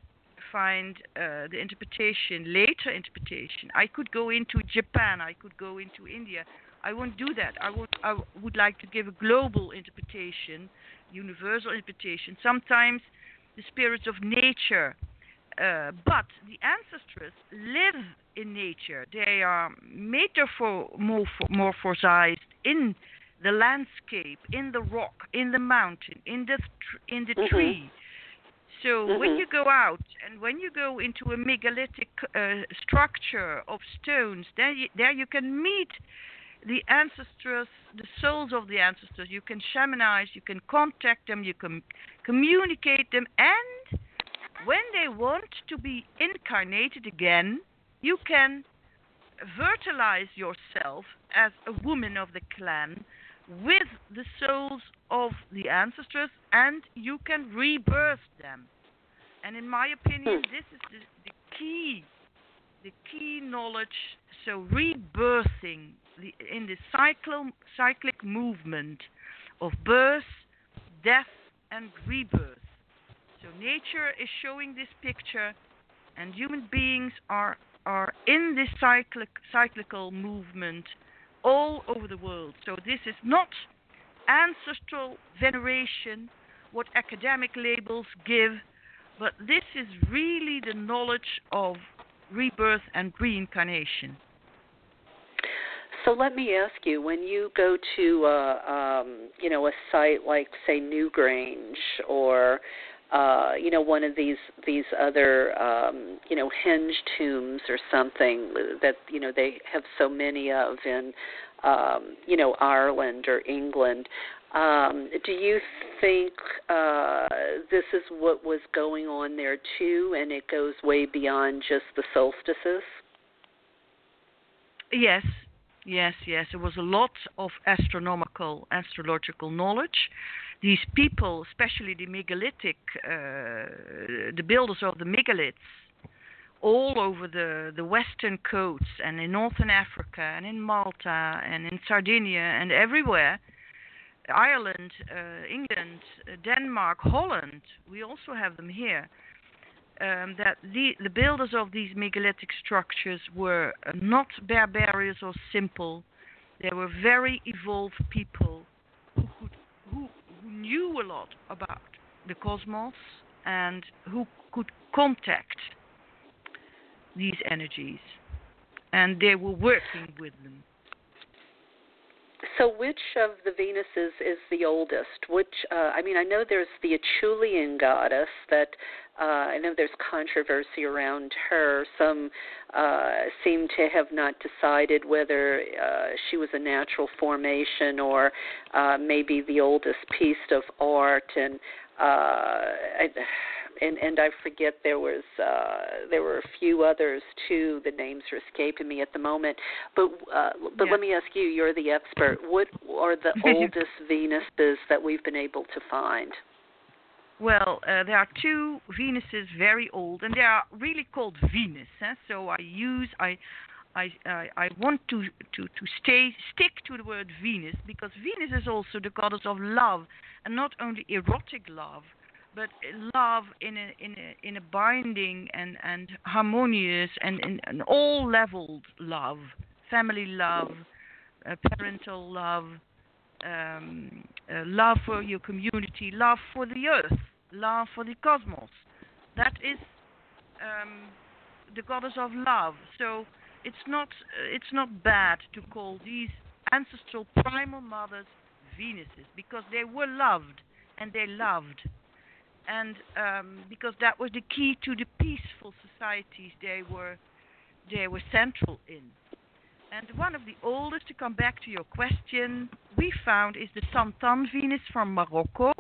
find uh, the interpretation, later interpretation. I could go into Japan, I could go into India. I won't do that. I would, I would like to give a global interpretation, universal interpretation. Sometimes the spirits of nature, uh, but the ancestors live in nature. They are metamorphosized in the landscape, in the rock, in the mountain, in the tr- in the mm-hmm. tree. So mm-hmm. when you go out and when you go into a megalithic uh, structure of stones, there you, there you can meet the ancestors, the souls of the ancestors. You can shamanize, you can contact them, you can communicate them, and when they want to be incarnated again, you can fertilize yourself as a woman of the clan with the souls of the ancestors and you can rebirth them. And in my opinion, hmm. this is the, the key, the key knowledge. So rebirthing the, in the cyclo, cyclic movement of birth, death, and rebirth. So nature is showing this picture, and human beings are are in this cyclic cyclical movement all over the world. So this is not ancestral veneration, what academic labels give, but this is really the knowledge of rebirth and reincarnation. So let me ask you: when you go to, um, you know, a site like, say, Newgrange, or uh, you know, one of these these other, um, you know, henge tombs or something that you know they have so many of in, um, you know, Ireland or England. Um, do you think uh, this is what was going on there too, and it goes way beyond just the solstices? Yes, Yes, yes. There was a lot of astronomical, astrological knowledge. These people, especially the megalithic, uh, the builders of the megaliths, all over the, the western coasts and in northern Africa and in Malta and in Sardinia and everywhere, Ireland, uh, England, uh, Denmark, Holland, we also have them here. Um, that the, the builders of these megalithic structures were uh, not barbarians or simple. They were very evolved people who, could, who, who knew a lot about the cosmos and who could contact these energies. And they were working with them. So, which of the Venuses is the oldest? Which, uh, I mean, I know there's the Acheulean goddess that uh, I know there's controversy around her. Some uh, seem to have not decided whether uh, she was a natural formation or uh, maybe the oldest piece of art. And uh, I, and and I forget there was uh, there were a few others too. The names are escaping me at the moment. But uh, but yeah. let me ask you, you're the expert. What are the oldest Venuses that we've been able to find? Well, uh, there are two Venuses very old, and they are really called Venus. Eh? So I use I. I, I I want to, to, to stay stick to the word Venus because Venus is also the goddess of love, and not only erotic love, but love in a in a in a binding and and harmonious and and, and all leveled love, family love, uh, parental love, um, uh, love for your community, love for the earth, love for the cosmos. That is um, the goddess of love. So it's not uh, it's not bad to call these ancestral primal mothers Venuses because they were loved and they loved and um, because that was the key to the peaceful societies they were they were central in. And one of the oldest, to come back to your question, we found is the Tan-Tan Venus from Morocco.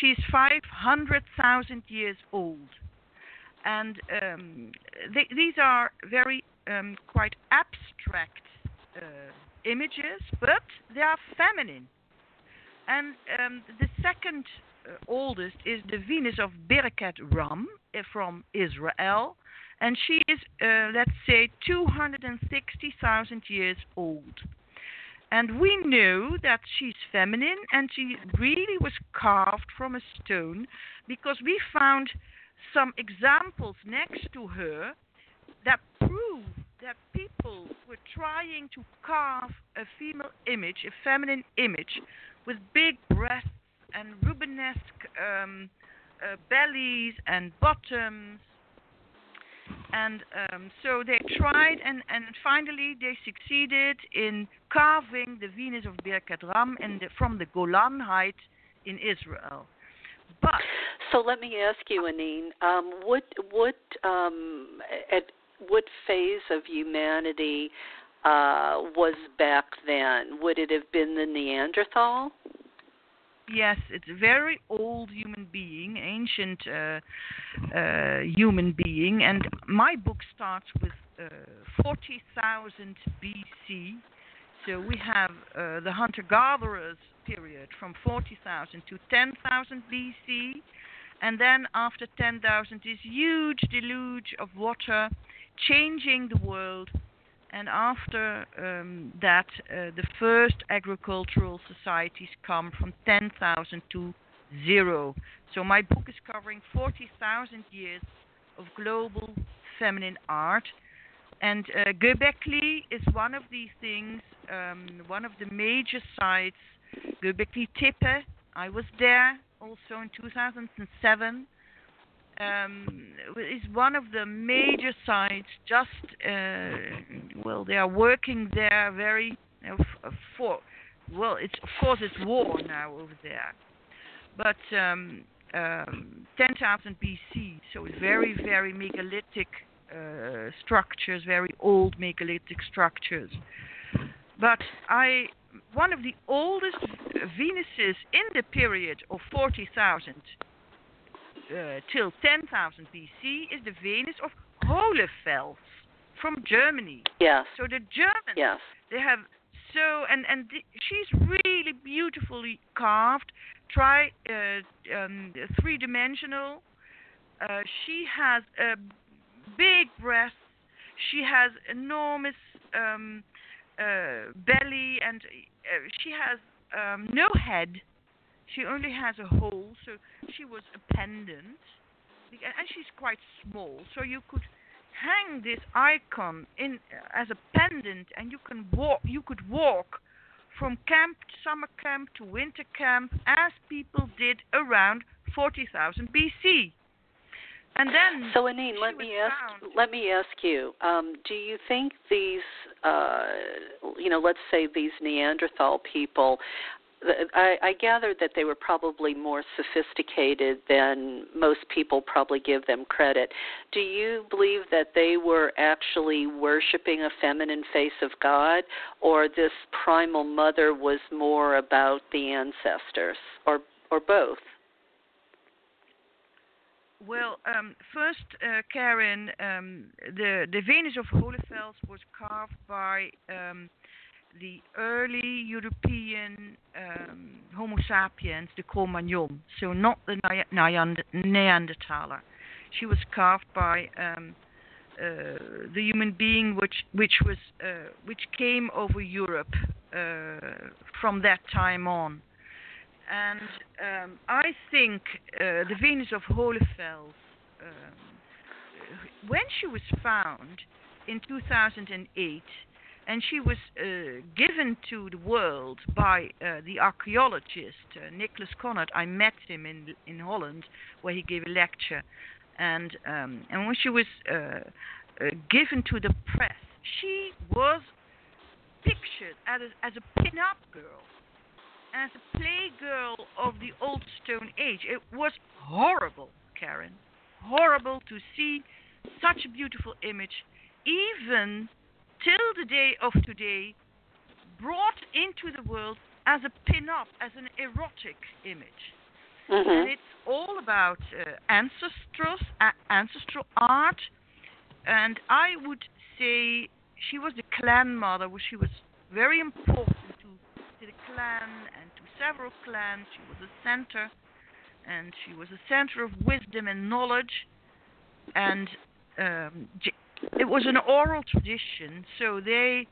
She's 500,000 years old. And um, these are very um, quite abstract uh, images, but they are feminine. And um, the second oldest is the Venus of Birkat Ram uh, from Israel, and she is, uh, let's say, 260,000 years old. And we know that she's feminine and she really was carved from a stone because we found some examples next to her that prove that people were trying to carve a female image, a feminine image, with big breasts and Rubenesque um, uh, bellies and bottoms. And um, so they tried, and, and finally they succeeded in carving the Venus of Birkat Ram the, from the Golan Heights in Israel. But so let me ask you, Annine, um, what what um, at what phase of humanity uh, was back then? Would it have been the Neanderthal? Yes, it's a very old human being, ancient uh, uh, human being, and my book starts with uh, 40,000 BC. So we have uh, the hunter-gatherers period from 40,000 to 10,000 BC, and then after 10,000 this huge deluge of water changing the world and after um, that, uh, the first agricultural societies come from 10,000 to zero. So my book is covering 40,000 years of global feminine art. And uh, Göbekli is one of these things, um, one of the major sites. Göbekli Tepe, I was there also in 2007 um, is one of the major sites. Just uh, well, they are working there very uh, for. Well, it's of course it's war now over there, but um, um, 10,000 BC, so it's very very megalithic uh, structures, very old megalithic structures. But I one of the oldest Venuses in the period of 40,000 uh, till 10,000 BC is the Venus of Hohlefels from Germany. Yes. So the Germans yes. They have so and and th- she's really beautifully carved, tri uh, um, three dimensional. Uh, she has a big breasts. She has enormous um, uh, belly, and uh, she has um, no head. She only has a hole, so she was a pendant, and she's quite small. So you could hang this icon in as a pendant, and you can walk. You could walk from camp, to summer camp to winter camp, as people did around 40,000 BC. And then so Annine, let me ask found. let me ask you, um, do you think these uh, you know, let's say these Neanderthal people I, I gathered that they were probably more sophisticated than most people probably give them credit. Do you believe that they were actually worshiping a feminine face of God, or this primal mother was more about the ancestors, or or both? Well, um, first, uh, Karen, um, the the Venus of Hohlefels was carved by um, the early European um, Homo sapiens, the Cro-Magnon, so not the Neanderthaler. She was carved by um, uh, the human being which which was uh, which came over Europe uh, from that time on and um, I think uh, the Venus of Hohlefels, um, when she was found in 2008, and she was uh, given to the world by uh, the archaeologist uh, Nicholas Conard. I met him in in Holland, where he gave a lecture, and um, and when she was uh, uh, given to the press, she was pictured as a, as a pin-up girl as a playgirl of the old Stone Age. It was horrible, Karen. Horrible to see such a beautiful image, even till the day of today, brought into the world as a pin-up, as an erotic image. Mm-hmm. And it's all about uh, ancestral, uh, ancestral art. And I would say she was the clan mother, where she was very important to the clan and to several clans. She was a center, and she was a center of wisdom and knowledge. And um, it was an oral tradition, so they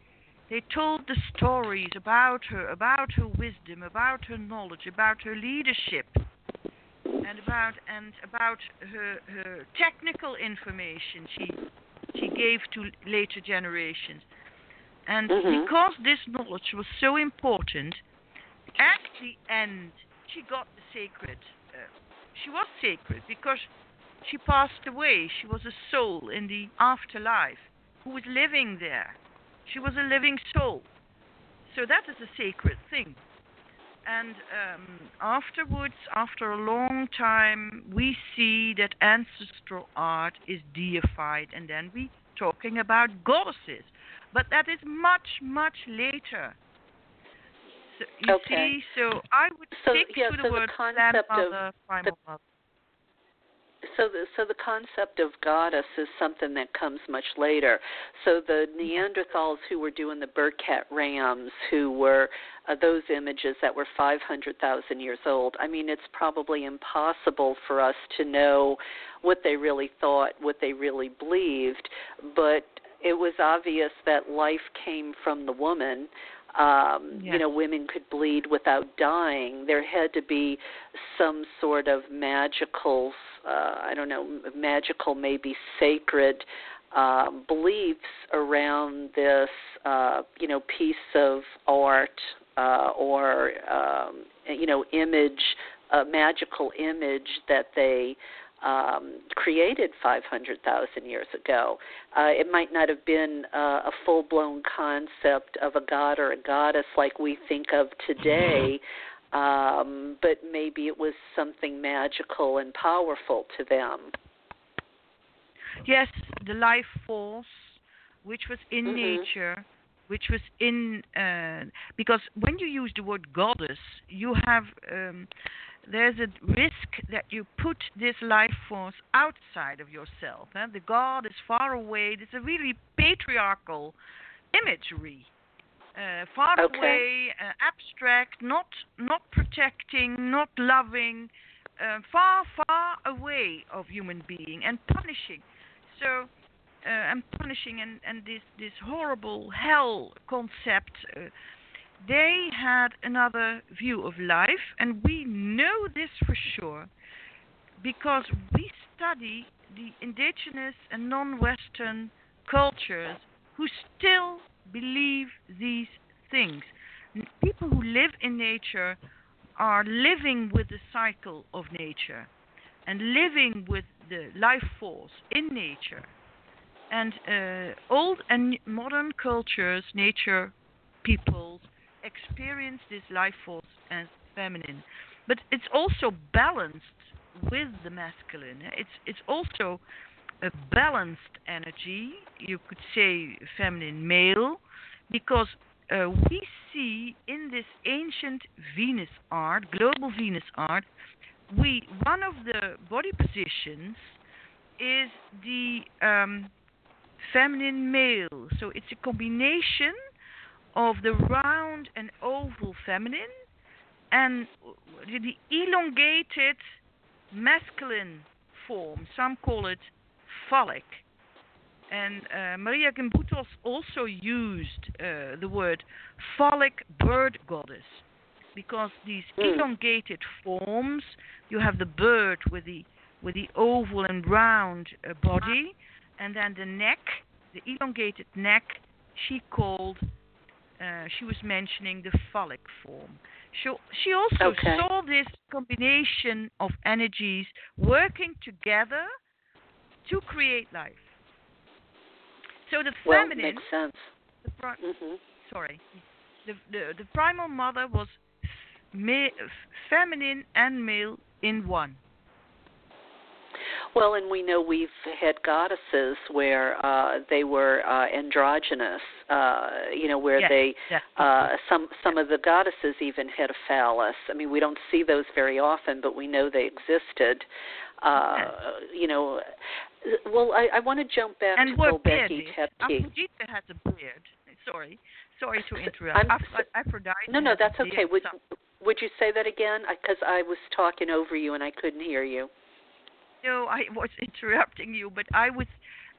they told the stories about her, about her wisdom, about her knowledge, about her leadership, and about and about her her technical information she she gave to later generations. And mm-hmm. because this knowledge was so important, at the end, she got the sacred. Uh, she was sacred because she passed away. She was a soul in the afterlife who was living there. She was a living soul. So that is a sacred thing. And um, afterwards, after a long time, we see that ancestral art is deified, and then we talking about goddesses but that is much much later. So, you okay. see, so I would so, stick yeah, to so the word concept grandmother, primal the, mother. So the so the concept of goddess is something that comes much later. So the Neanderthals who were doing the Berekhat Rams, who were uh, those images that were 500,000 years old. I mean, it's probably impossible for us to know what they really thought, what they really believed, but it was obvious that life came from the woman. Um, yes. You know, women could bleed without dying. There had to be some sort of magical, uh, I don't know, magical, maybe sacred uh, beliefs around this, uh, you know, piece of art uh, or, um, you know, image, a magical image that they um, created 500,000 years ago. Uh, it might not have been uh, a full blown concept of a god or a goddess like we think of today, um, but maybe it was something magical and powerful to them. Yes, the life force, which was in mm-hmm. nature, which was in uh, because when you use the word goddess, you have um, there's a risk that you put this life force outside of yourself. Eh? The God is far away. It's a really patriarchal imagery. uh, far Okay. away, uh, abstract, not not protecting, not loving, uh, far far away of human being and punishing. So uh, and punishing and and this this horrible hell concept. They had another view of life, and we know this for sure because we study the indigenous and non-Western cultures who still believe these things. People who live in nature are living with the cycle of nature and living with the life force in nature. And uh, old and modern cultures, nature peoples, experience this life force as feminine. But it's also balanced with the masculine. It's it's also a balanced energy. You could say feminine male, because uh, we see in this ancient Venus art, global Venus art, we one of the body positions is the um, feminine male. So it's a combination of the round and oval feminine and the elongated masculine form. Some call it phallic. And uh, Maria Gimbutas also used uh, the word phallic bird goddess because these Mm. elongated forms, you have the bird with the with the oval and round uh, body, and then the neck, the elongated neck, she called. Uh, she was mentioning the phallic form. So she also Okay. saw this combination of energies working together to create life. So the Well, feminine, makes sense. the pri- hmm sorry, the, the the primal mother was ma- feminine and male in one. Well, and we know we've had goddesses where uh, they were uh, androgynous. Uh, you know, where Yes, they yes. uh, some some of the goddesses even had a phallus. I mean, we don't see those very often, but we know they existed. Uh, You know, well, I, I want to jump back and to were bearded. Tepki. Aphrodite has a beard. Sorry, sorry to interrupt. I'm Aphrodite. No, no, that's okay. Would would you say that again? Because I was talking over you and I couldn't hear you. No, I was interrupting you, but I was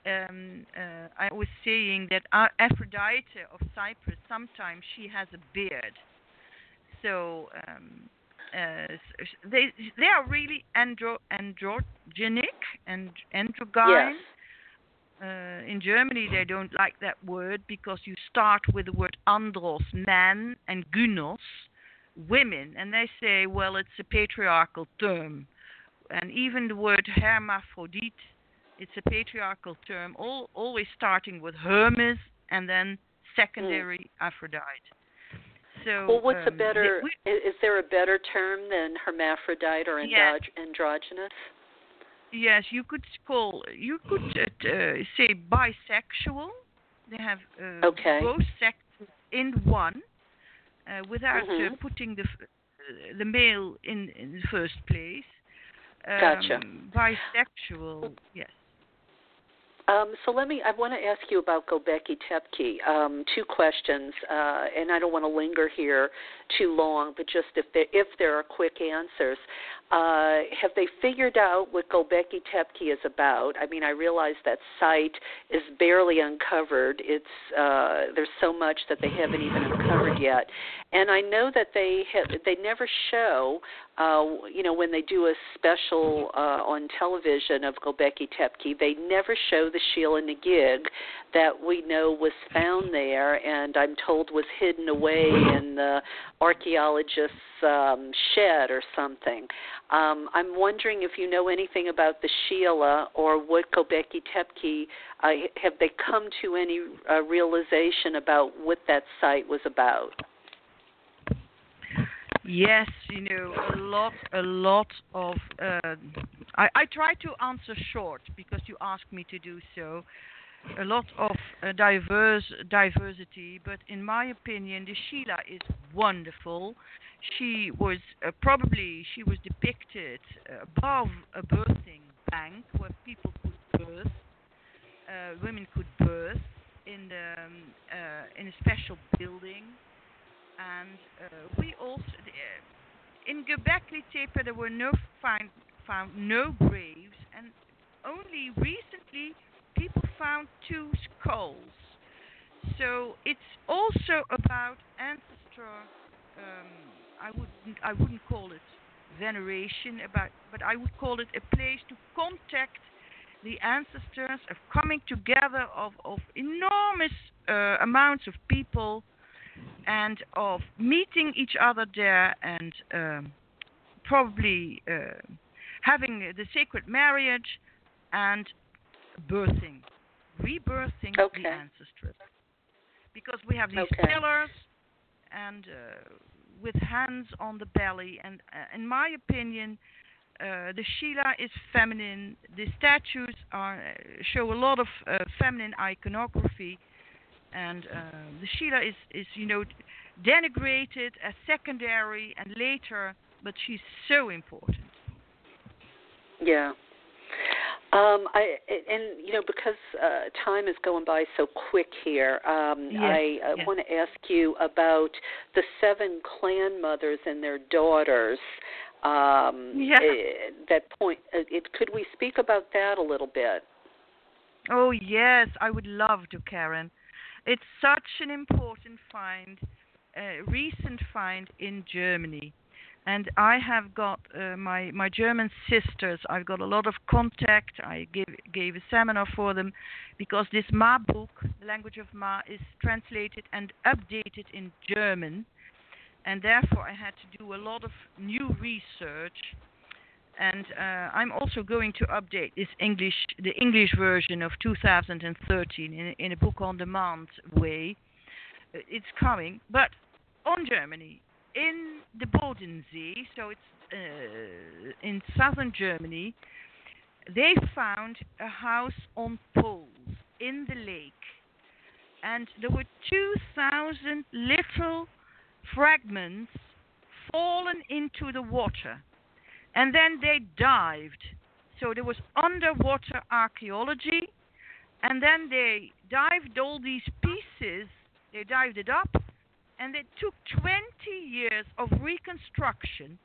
um, uh, I was saying that A- Aphrodite of Cyprus sometimes she has a beard. So um, uh, they they are really andro androgenic and androgyne. Yes. Uh, in Germany, they don't like that word because you start with the word andros, man, and gynos, women, and they say, well, it's a patriarchal term. And even the word hermaphrodite, it's a patriarchal term, all, always starting with Hermes and then secondary Aphrodite. So, Well, what's a um, better? they- i- Is there a better term than hermaphrodite or Yes. androgynous? Yes, you could call you could uh, uh, say bisexual. They have uh, Okay. both sexes in one, uh, without uh, Mhm. putting the uh, the male in in the first place. Um, Gotcha. Bisexual, yes. Um, so let me. I want to ask you about Göbekli Tepe. Um, two questions, uh, and I don't want to linger here too long, but just if there, if there are quick answers. Uh, have they figured out what Göbekli Tepe is about? I mean, I realize that site is barely uncovered. It's uh, there's so much that they haven't even uncovered yet, and I know that they have, they never show. Uh, you know, when they do a special uh, on television of Göbekli Tepe, they never show the Sheela-na-gig that we know was found there, and I'm told was hidden away in the archaeologist's um, shed or something. Um, I'm wondering if you know anything about the Sheela or what Göbekli Tepe. Uh, have they come to any uh, realization about what that site was about? Yes, you know, a lot, a lot of. Uh, I, I try to answer short because you asked me to do so. A lot of uh, diverse diversity, but in my opinion, the Sheila is wonderful. She was uh, probably she was depicted above a birthing bank where people could birth, uh, women could birth in the um, uh, in a special building, and uh, we also uh, in Göbekli Tepe there were no find, found no graves, and only recently people found two skulls. So it's also about ancestral. Um, I wouldn't I wouldn't call it veneration, about, but I would call it a place to contact the ancestors, of coming together of, of enormous uh, amounts of people and of meeting each other there and um, probably uh, having the sacred marriage and birthing, rebirthing okay. the ancestors. Because we have these okay. pillars and uh, with hands on the belly, and uh, in my opinion, uh, the Sheela is feminine. The statues are show a lot of uh, feminine iconography, and uh, the Sheela is, is you know denigrated as secondary and later, but she's so important. Yeah. Um, I and you know because uh, time is going by so quick here, um, yes, I uh, yes. want to ask you about the seven clan mothers and their daughters. Um, Yeah. eh, that point. Uh, it, could we speak about that a little bit? Oh yes, I would love to, Karen. It's such an important find, uh, recent find in Germany, and I have got uh, my my German sisters. I've got a lot of contact. I gave gave a seminar for them because this Ma book, the language of Ma, is translated and updated in German, and therefore I had to do a lot of new research and uh, I'm also going to update this English, the English version of 2013 in, in a book on demand way. Uh, It's coming, but on Germany, in the Bodensee, so it's uh, in southern Germany, they found a house on poles in the lake, and there were 2,000 little fragments fallen into the water. And then they dived. So there was underwater archaeology, and then they dived all these pieces, they dived it up, and it took 20 years of reconstruction.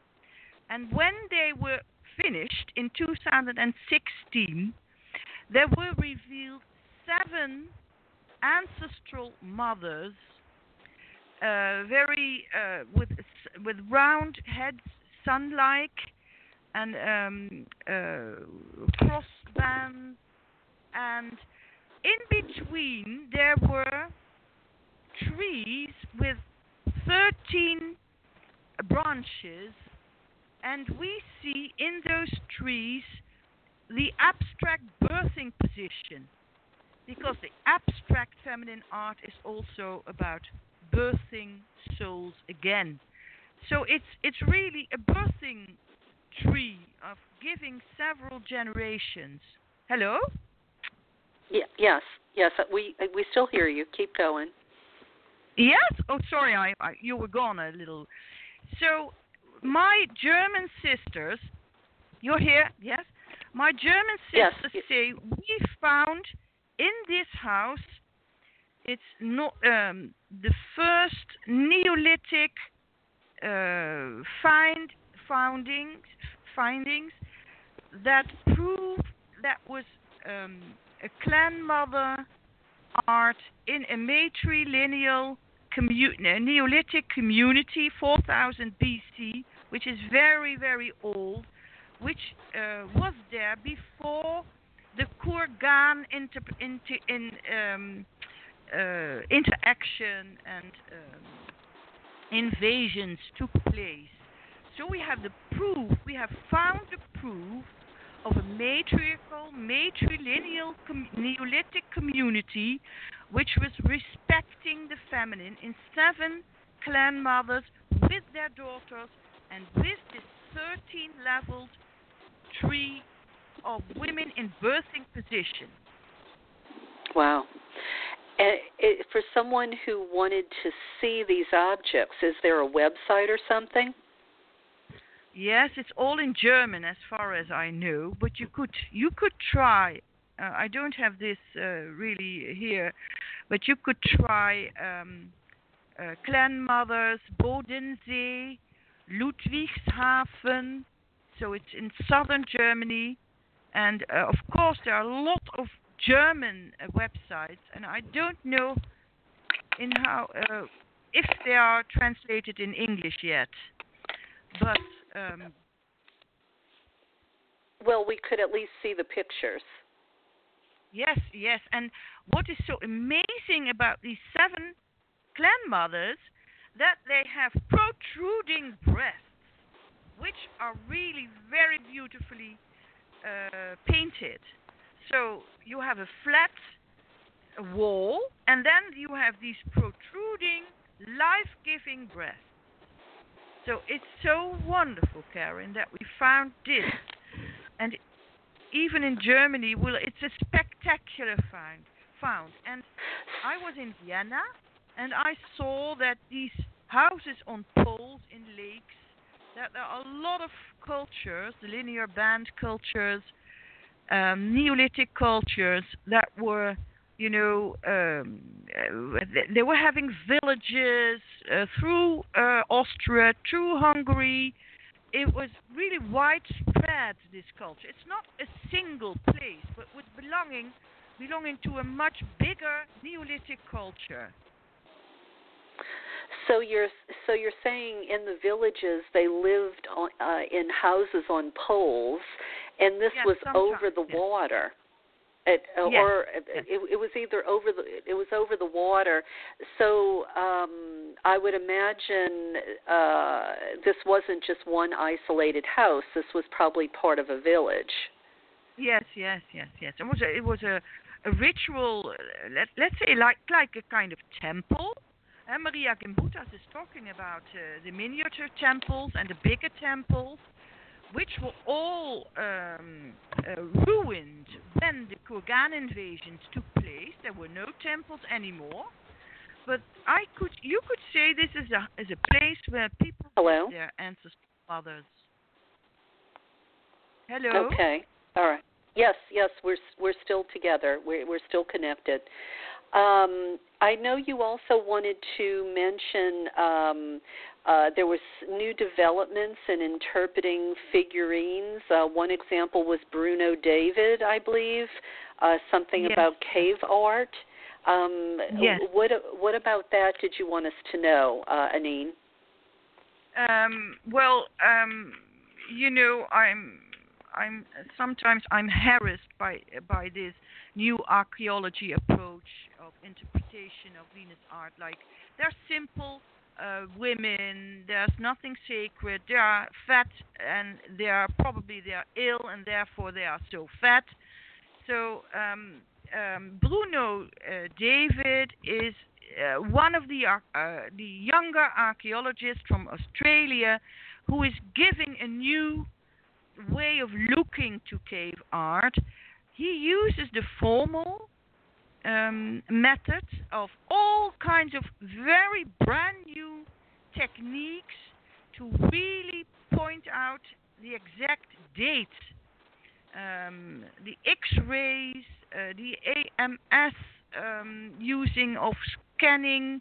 And when they were finished in 2016, there were revealed seven ancestral mothers, uh, very uh, with with round heads, sun-like, and um, uh, and in between there were trees with 13 branches, and we see in those trees the abstract birthing position, because the abstract feminine art is also about birthing souls again. So it's it's really a birthing tree of giving several generations. Hello? Yeah, yes, yes. We we still hear you. Keep going. Yes. Oh, sorry, I, I you were gone a little. So my German sisters, you're here, yes. My German sisters y- say we found in this house. It's not um, the first Neolithic uh, find findings findings that prove that was um, a clan mother art in a matrilineal commu- Neolithic community, 4000 BC, which is very, very old, which uh, was there before the Kurgan inter- inter- in, um, uh, interaction and um, invasions took place. So we have the proof, we have found the proof of a matriarchal, matrilineal com- Neolithic community which was respecting the feminine in seven clan mothers with their daughters and with this 13 leveled tree of women in birthing position. Wow. And it, for someone who wanted to see these objects, is there a website or something? Yes, it's all in German as far as I know, but you could you could try Uh, I don't have this uh, really here, but you could try um, uh, clan mothers, Bodensee, Ludwigshafen. So it's in southern Germany, and uh, of course there are a lot of German uh, websites, and I don't know in how uh, if they are translated in English yet, but. Um, well, we could at least see the pictures. Yes, yes. And what is so amazing about these seven grandmothers that they have protruding breasts, which are really very beautifully uh, painted. So you have a flat wall, and then you have these protruding, life-giving breasts. So it's so wonderful, Karen, that we found this and even in Germany, well, it's a spectacular find. Found, and I was in Vienna, and I saw that these houses on poles in lakes, that there are a lot of cultures, the linear band cultures, um, Neolithic cultures that were, you know, um, uh, they were having villages uh, through uh, Austria, through Hungary, it was really widespread this culture. It's not a single place, but with belonging belonging to a much bigger Neolithic culture. So you're so you're saying in the villages they lived on, uh, in houses on poles, and this yes, was over the yes. water. It, uh, yes. or it, it was either over the it was over the water. So um, I would imagine uh, this wasn't just one isolated house. This was probably part of a village. Yes, yes, yes, yes. It was a, it was a, a ritual. Let let's say like like a kind of temple. And Maria Gimbutas is talking about uh, the miniature temples and the bigger temples which were all um, uh, ruined when the Kurgan invasions took place. There were no temples anymore. But I could, you could say this is a is a place where people Hello? their ancestors, fathers. Hello. Okay. All right. Yes, yes, we're we're still together. We're we're still connected. Um, I know you also wanted to mention um, uh, there was new developments in interpreting figurines. Uh, one example was Bruno David, I believe, uh, something yes. about cave art. Um, yes. What what about that? Did you want us to know, uh, Annine? Um, well, um, you know, I'm I'm sometimes I'm harassed by by this new archaeology approach of interpretation of Venus art. Like they're simple uh, women. There's nothing sacred. They are fat, and they are probably they are ill, and therefore they are so fat. So um, um, Bruno uh, David is uh, one of the uh, the younger archaeologists from Australia who is giving a new way of looking to cave art. He uses the formal um, method of all kinds of very brand new techniques to really point out the exact date. Um, the X-rays, uh, the AMS um, using of scanning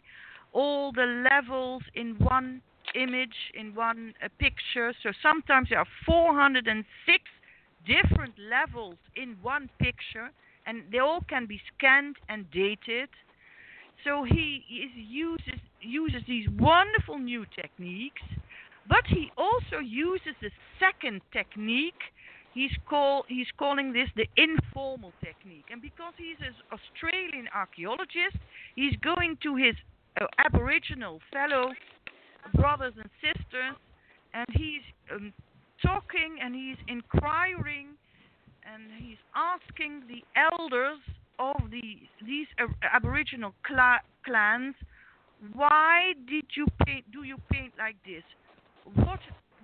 all the levels in one image, in one uh, picture. So sometimes there are 406 different levels in one picture and they all can be scanned and dated. So he is, uses uses these wonderful new techniques, but he also uses the second technique. He's call he's calling this the informal technique, and because he's an Australian archaeologist, he's going to his uh, Aboriginal fellow brothers and sisters, and he's um, talking and he's inquiring and he's asking the elders of the, these Aboriginal cl- clans, why did you paint? Do you paint like this? What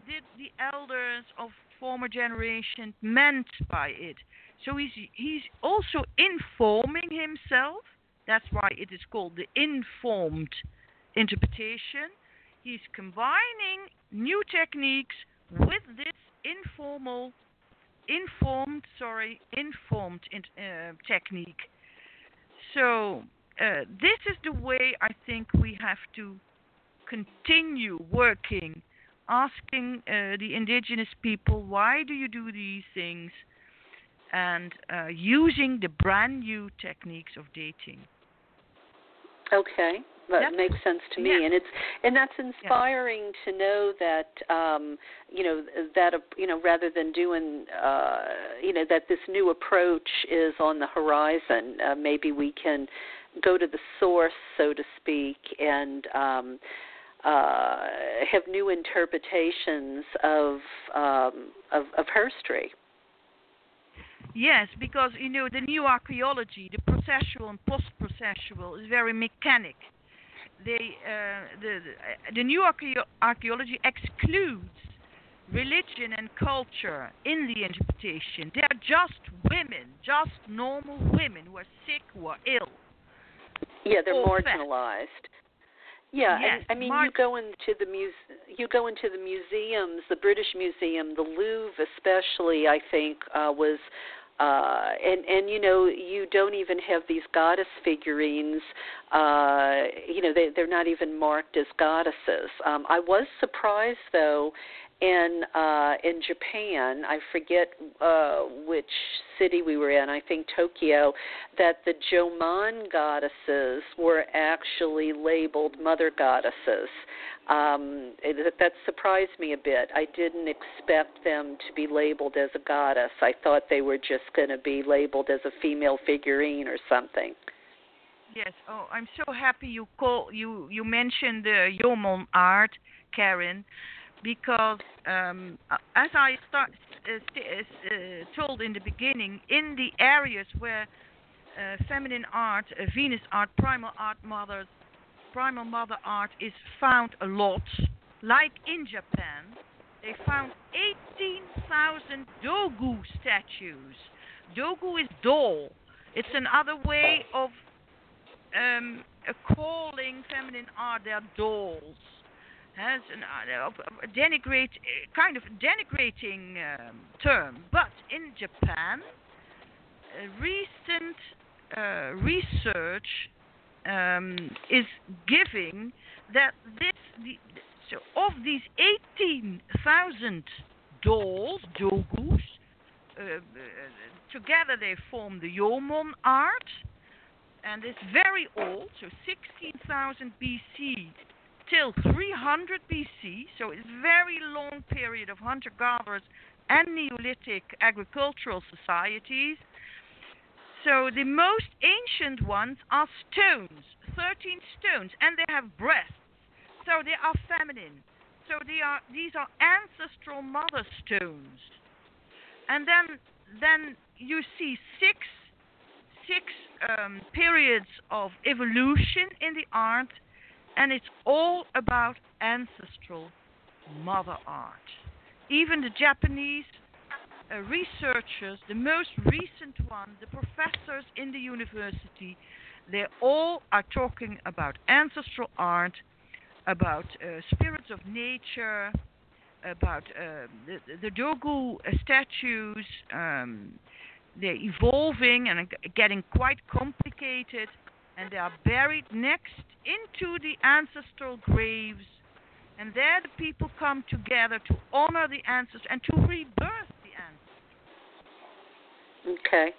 did the elders of former generations meant by it? So he's he's also informing himself. That's why it is called the informed interpretation. He's combining new techniques with this informal informed, sorry, informed in, uh, technique. So uh, this is the way I think we have to continue working, asking uh, the indigenous people why do you do these things, and uh, using the brand new techniques of dating. Okay. That Yep. makes sense to me, Yeah. and it's and that's inspiring to know that um, you know that you know rather than doing uh, you know that this new approach is on the horizon. Uh, maybe we can go to the source, so to speak, and um, uh, have new interpretations of um, of, of herstory. Yes, because you know the new archaeology, the processual and post-processual, is very mechanic. They, uh, the, the the new archaeo- archaeology excludes religion and culture in the interpretation. They are just women, just normal women who are sick, who are ill. Yeah, they're Or fat. marginalized. Yeah, Yes, and, I mean, you go into the muse- you go into the museums, the British Museum, the Louvre, especially. I think uh, was, uh, and and you know, you don't even have these goddess figurines. Uh, you know, they they're not even marked as goddesses. Um, I was surprised though in uh in Japan, I forget uh which city we were in, I think Tokyo, that the Jomon goddesses were actually labeled mother goddesses. Um it, that surprised me a bit. I didn't expect them to be labeled as a goddess. I thought they were just going to be labeled as a female figurine or something. Yes. Oh, I'm so happy you call you you mentioned the Jomon art, Karen, because um, uh, as I start uh, st- uh, told in the beginning, in the areas where uh, feminine art, uh, Venus art, primal art, mothers, primal mother art is found a lot, like in Japan, they found 18,000 dogu statues. Dogu is doll. It's another way of um, calling feminine art their dolls. Has an uh, a denigrate uh, kind of denigrating um, term, but in Japan, recent uh, research um, is giving that this the, so of these 18,000 dolls, dogus, uh, uh, together they form the Jomon art, and it's very old, so 16,000 BC till 300 BC, so it's very long period of hunter-gatherers and Neolithic agricultural societies. So the most ancient ones are stones, 13 stones, and they have breasts, so they are feminine. So they are these are ancestral mother stones. And then then you see six six um, periods of evolution in the art, and it's all about ancestral mother art. Even the Japanese uh, researchers, the most recent one, the professors in the university, they all are talking about ancestral art, about uh, spirits of nature, about uh, the, the Dogu uh, statues. Um, they're evolving and getting quite complicated, and they are buried next into the ancestral graves. And there the people come together to honor the ancestors and to rebirth. Okay.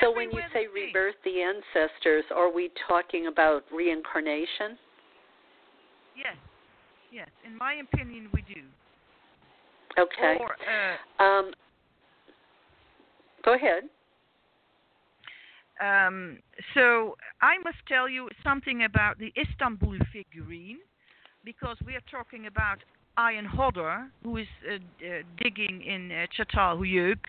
So when you say rebirth the ancestors, are we talking about reincarnation? Yes, yes. In my opinion, we do. Okay. Or uh, Um, go ahead. Um, so I must tell you something about the Istanbul figurine, because we are talking about Ian Hodder, who is uh, uh, digging in uh, Çatalhöyük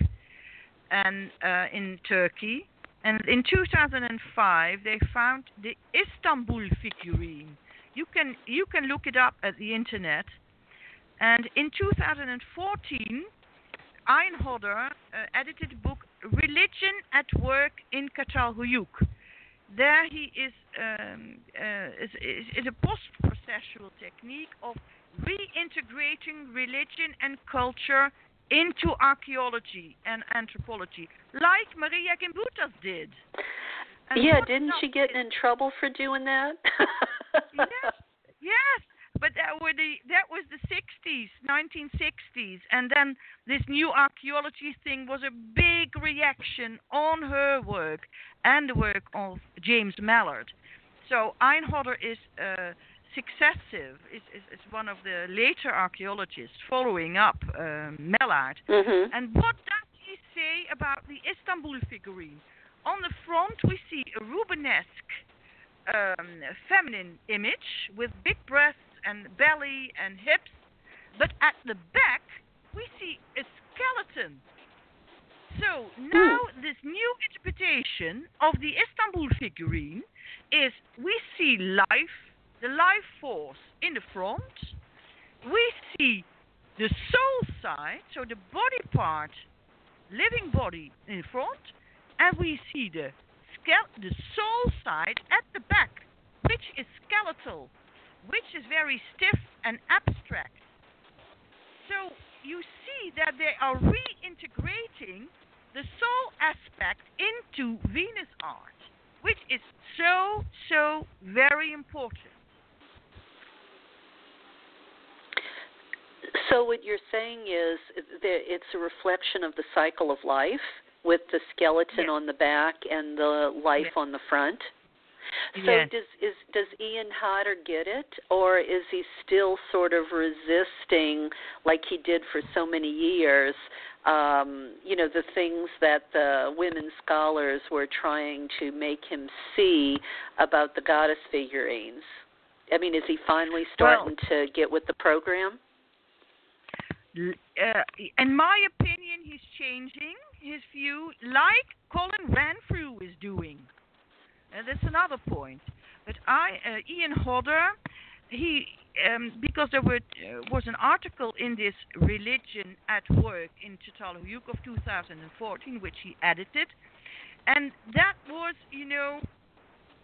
and uh, in Turkey. And in 2005, they found the Istanbul figurine. You can you can look it up at the internet. And in 2014, Ian Hodder uh, edited a book, Religion at Work in Çatalhöyük. There he is, um, uh, is, is a post-processual technique of reintegrating religion and culture into archaeology and anthropology, like Maria Gimbutas did. And yeah, didn't she get in trouble for doing that? yes, yes. But that were the that was the 60s, 1960s, and then this new archaeology thing was a big reaction on her work and the work of James Mellaart. So Ian Hodder is uh, successive, is, is, is, one of the later archaeologists following up um, Mellaart. Mm-hmm. And what does he say about the Istanbul figurine? On the front, we see a Rubenesque um, feminine image with big breasts and belly and hips, but at the back, we see a skeleton. So now, mm. this new interpretation of the Istanbul figurine is we see life, the life force in the front. We see the soul side, so the body part, living body in front, and we see the skull the soul side at the back, which is skeletal, which is very stiff and abstract. So you see that they are reintegrating the soul aspect into Venus art which is so, so very important. So, what you're saying is that it's a reflection of the cycle of life with the skeleton yes. on the back and the life yes. on the front. So yes. does is does Ian Hodder get it, or is he still sort of resisting, like he did for so many years, um, you know, the things that the women scholars were trying to make him see about the goddess figurines. I mean, is he finally starting well, to get with the program? Uh, in my opinion, he's changing his view, like Colin Renfrew is doing. And that's another point. But I, uh, Ian Hodder, he um, because there were, uh, was an article in this Religion at Work in Çatalhöyük of 2014, which he edited, and that was, you know,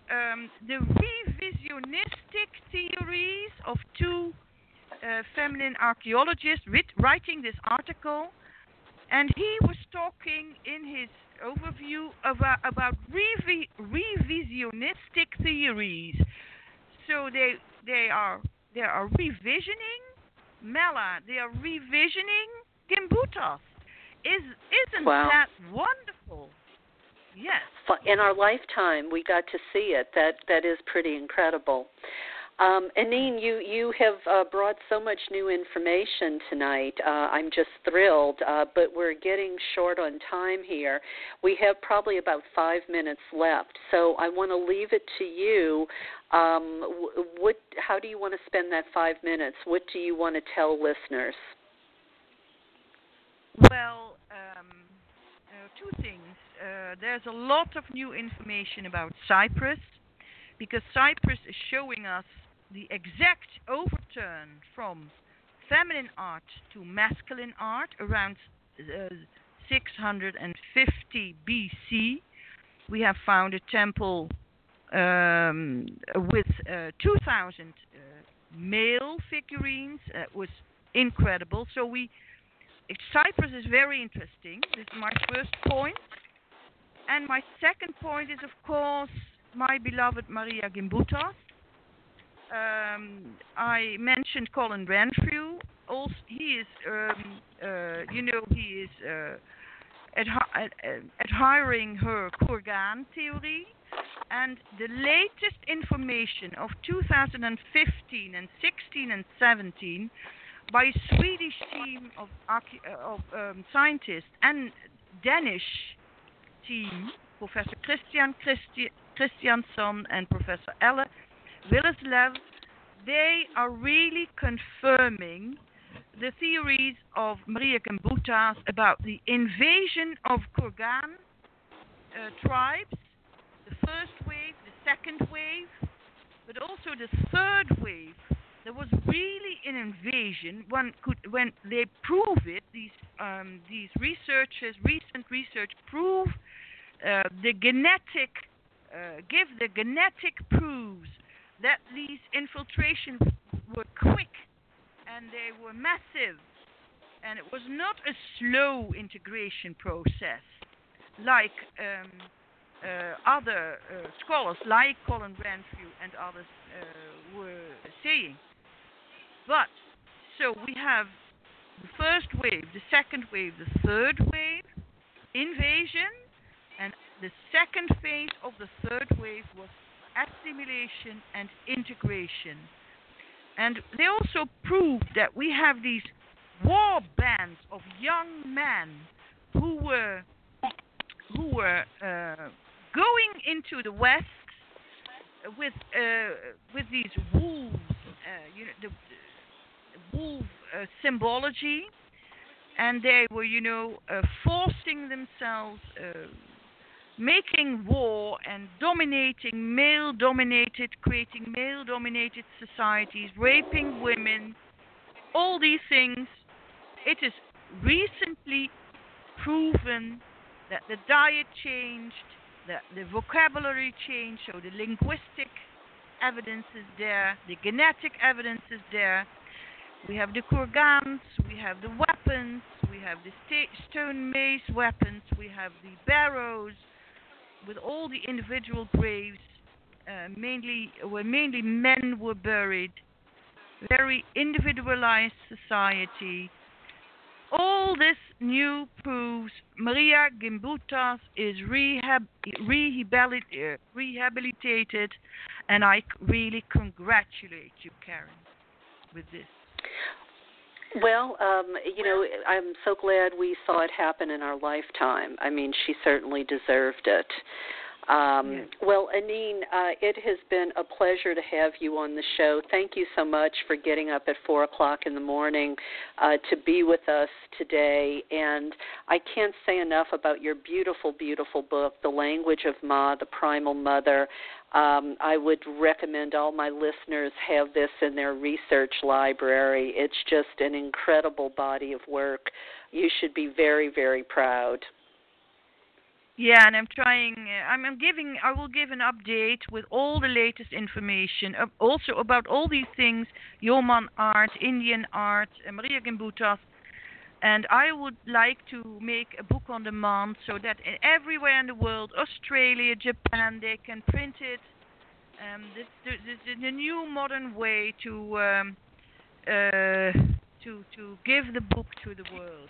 um, the revisionistic theories of two uh, feminine archaeologist writ- writing this article, and he was talking in his overview about, about revi- revisionistic theories. So they they are they are revisioning Mela. They are revisioning Gimbutas. Is isn't wow. that wonderful? Yes. In our lifetime, we got to see it. That that is pretty incredible. Um, Annine, you you have uh, brought so much new information tonight. Uh, I'm just thrilled, uh, but we're getting short on time here. We have probably about five minutes left, so I want to leave it to you. Um, what? How do you want to spend that five minutes? What do you want to tell listeners? Well, um, uh, two things. Uh, there's a lot of new information about Cyprus because Cyprus is showing us the exact overturn from feminine art to masculine art around uh, 650 BC. We have found a temple um, with uh, 2,000 uh, male figurines. It was incredible. So we, Cyprus is very interesting. This is my first point. And my second point is, of course, my beloved Maria Gimbutas um, I mentioned Colin Renfrew. Also, he is, um, uh, you know, he is uh, adhiring her Kurgan theory. And the latest information of 2015 and 16 and 17 by a Swedish team of, uh, of um, scientists and Danish team, Professor Kristian Christi- Kristiansen and Professor Elle Willerslev, they are really confirming the theories of Maria Gimbutas about the invasion of Kurgan uh, tribes, the first wave, the second wave, but also the third wave. There was really an invasion. One could, when they prove it, these um, these researchers, recent research, prove uh, the genetic, uh, give the genetic proofs that these infiltrations were quick and they were massive and it was not a slow integration process like um, uh, other uh, scholars, like Colin Renfrew and others, uh, were saying. But so we have the first wave, the second wave, the third wave, invasion, and the second phase of the third wave was assimilation and integration. And they also proved that we have these war bands of young men who were who were uh, going into the West with uh, with these wolves, uh, you know, the, the wolf uh, symbology, and they were, you know, uh, forcing themselves, uh, making war and dominating male-dominated, creating male-dominated societies, raping women, all these things. It is recently proven that the diet changed, that the vocabulary changed, so the linguistic evidence is there, the genetic evidence is there. We have the kurgans, we have the weapons, we have the stone mace weapons, we have the barrows with all the individual graves, uh, mainly where mainly men were buried. Very individualized society all this new proves Maria Gimbutas is rehab, rehabilit, rehabilitated, and I really congratulate you, Karen, with this. Well, um, you know, I'm so glad we saw it happen in our lifetime. I mean, she certainly deserved it. Um, yes. Well, Annine, uh, it has been a pleasure to have you on the show. Thank you so much for getting up at 4 o'clock in the morning uh, to be with us today. And I can't say enough about your beautiful, beautiful book, The Language of Ma, The Primal Mother. Um, I would recommend all my listeners have this in their research library. It's just an incredible body of work. You should be very, very proud. Yeah, and I'm trying. Uh, I'm, giving. I will give an update with all the latest information, also about all these things: Jomon art, Indian art, uh, Marija Gimbutas, and I would like to make a book on demand so that everywhere in the world, Australia, Japan, they can print it. Um, this, this, the new modern way to um, uh, to to give the book to the world.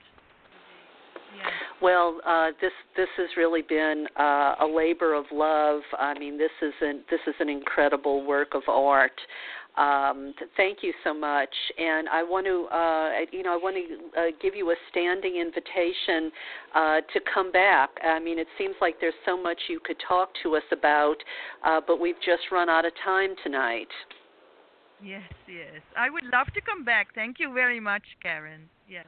Well, uh, this this has really been uh, a labor of love. I mean, this is an this is an incredible work of art. Um, thank you so much, and I want to, uh, you know, I want to uh, give you a standing invitation uh, to come back. I mean, it seems like there's so much you could talk to us about, uh, but we've just run out of time tonight. Yes, yes, I would love to come back. Thank you very much, Karen. Yes.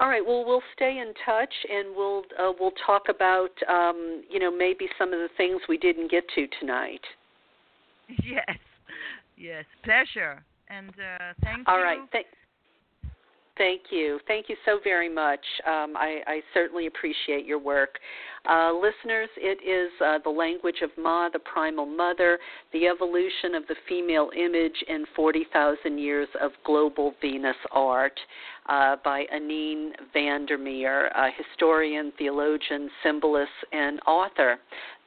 All right. Well, we'll stay in touch, and we'll uh, we'll talk about um, you know maybe some of the things we didn't get to tonight. Yes. Yes. Pleasure. And uh, thank All you. All right. Th- Thank you. Thank you so very much. Um, I, I, certainly appreciate your work. Uh, listeners, it is uh, The Language of Ma, the Primal Mother, The Evolution of the Female Image in 40,000 Years of Global Venus Art uh, by Annine van der Meer, a historian, theologian, symbolist, and author.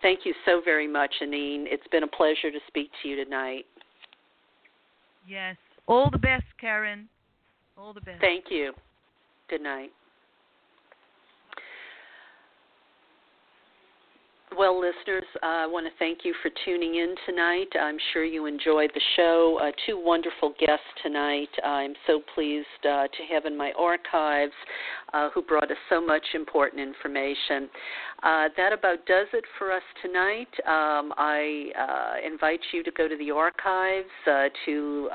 Thank you so very much, Annine. It's been a pleasure to speak to you tonight. Yes. All the best, Karen. All the best. Thank you. Good night. Well, listeners, uh, I want to thank you for tuning in tonight. I'm sure you enjoyed the show. Uh, two wonderful guests tonight. I'm so pleased uh, to have in my archives uh, who brought us so much important information. Uh, that about does it for us tonight. Um, I uh, invite you to go to the archives to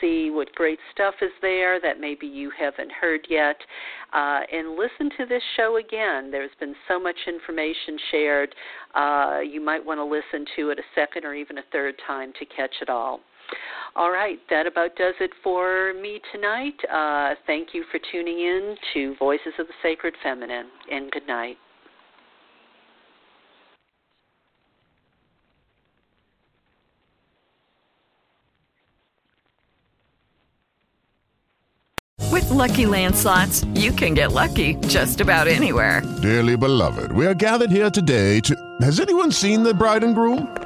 see what great stuff is there that maybe you haven't heard yet, and listen to this show again. There's been so much information shared. Uh, you might want to listen to it a second or even a third time to catch it all. All right, that about does it for me tonight. Uh, thank you for tuning in to Voices of the Sacred Feminine, and good night. With lucky Land slots, you can get lucky just about anywhere. Dearly beloved, we are gathered here today to. Has anyone seen the bride and groom?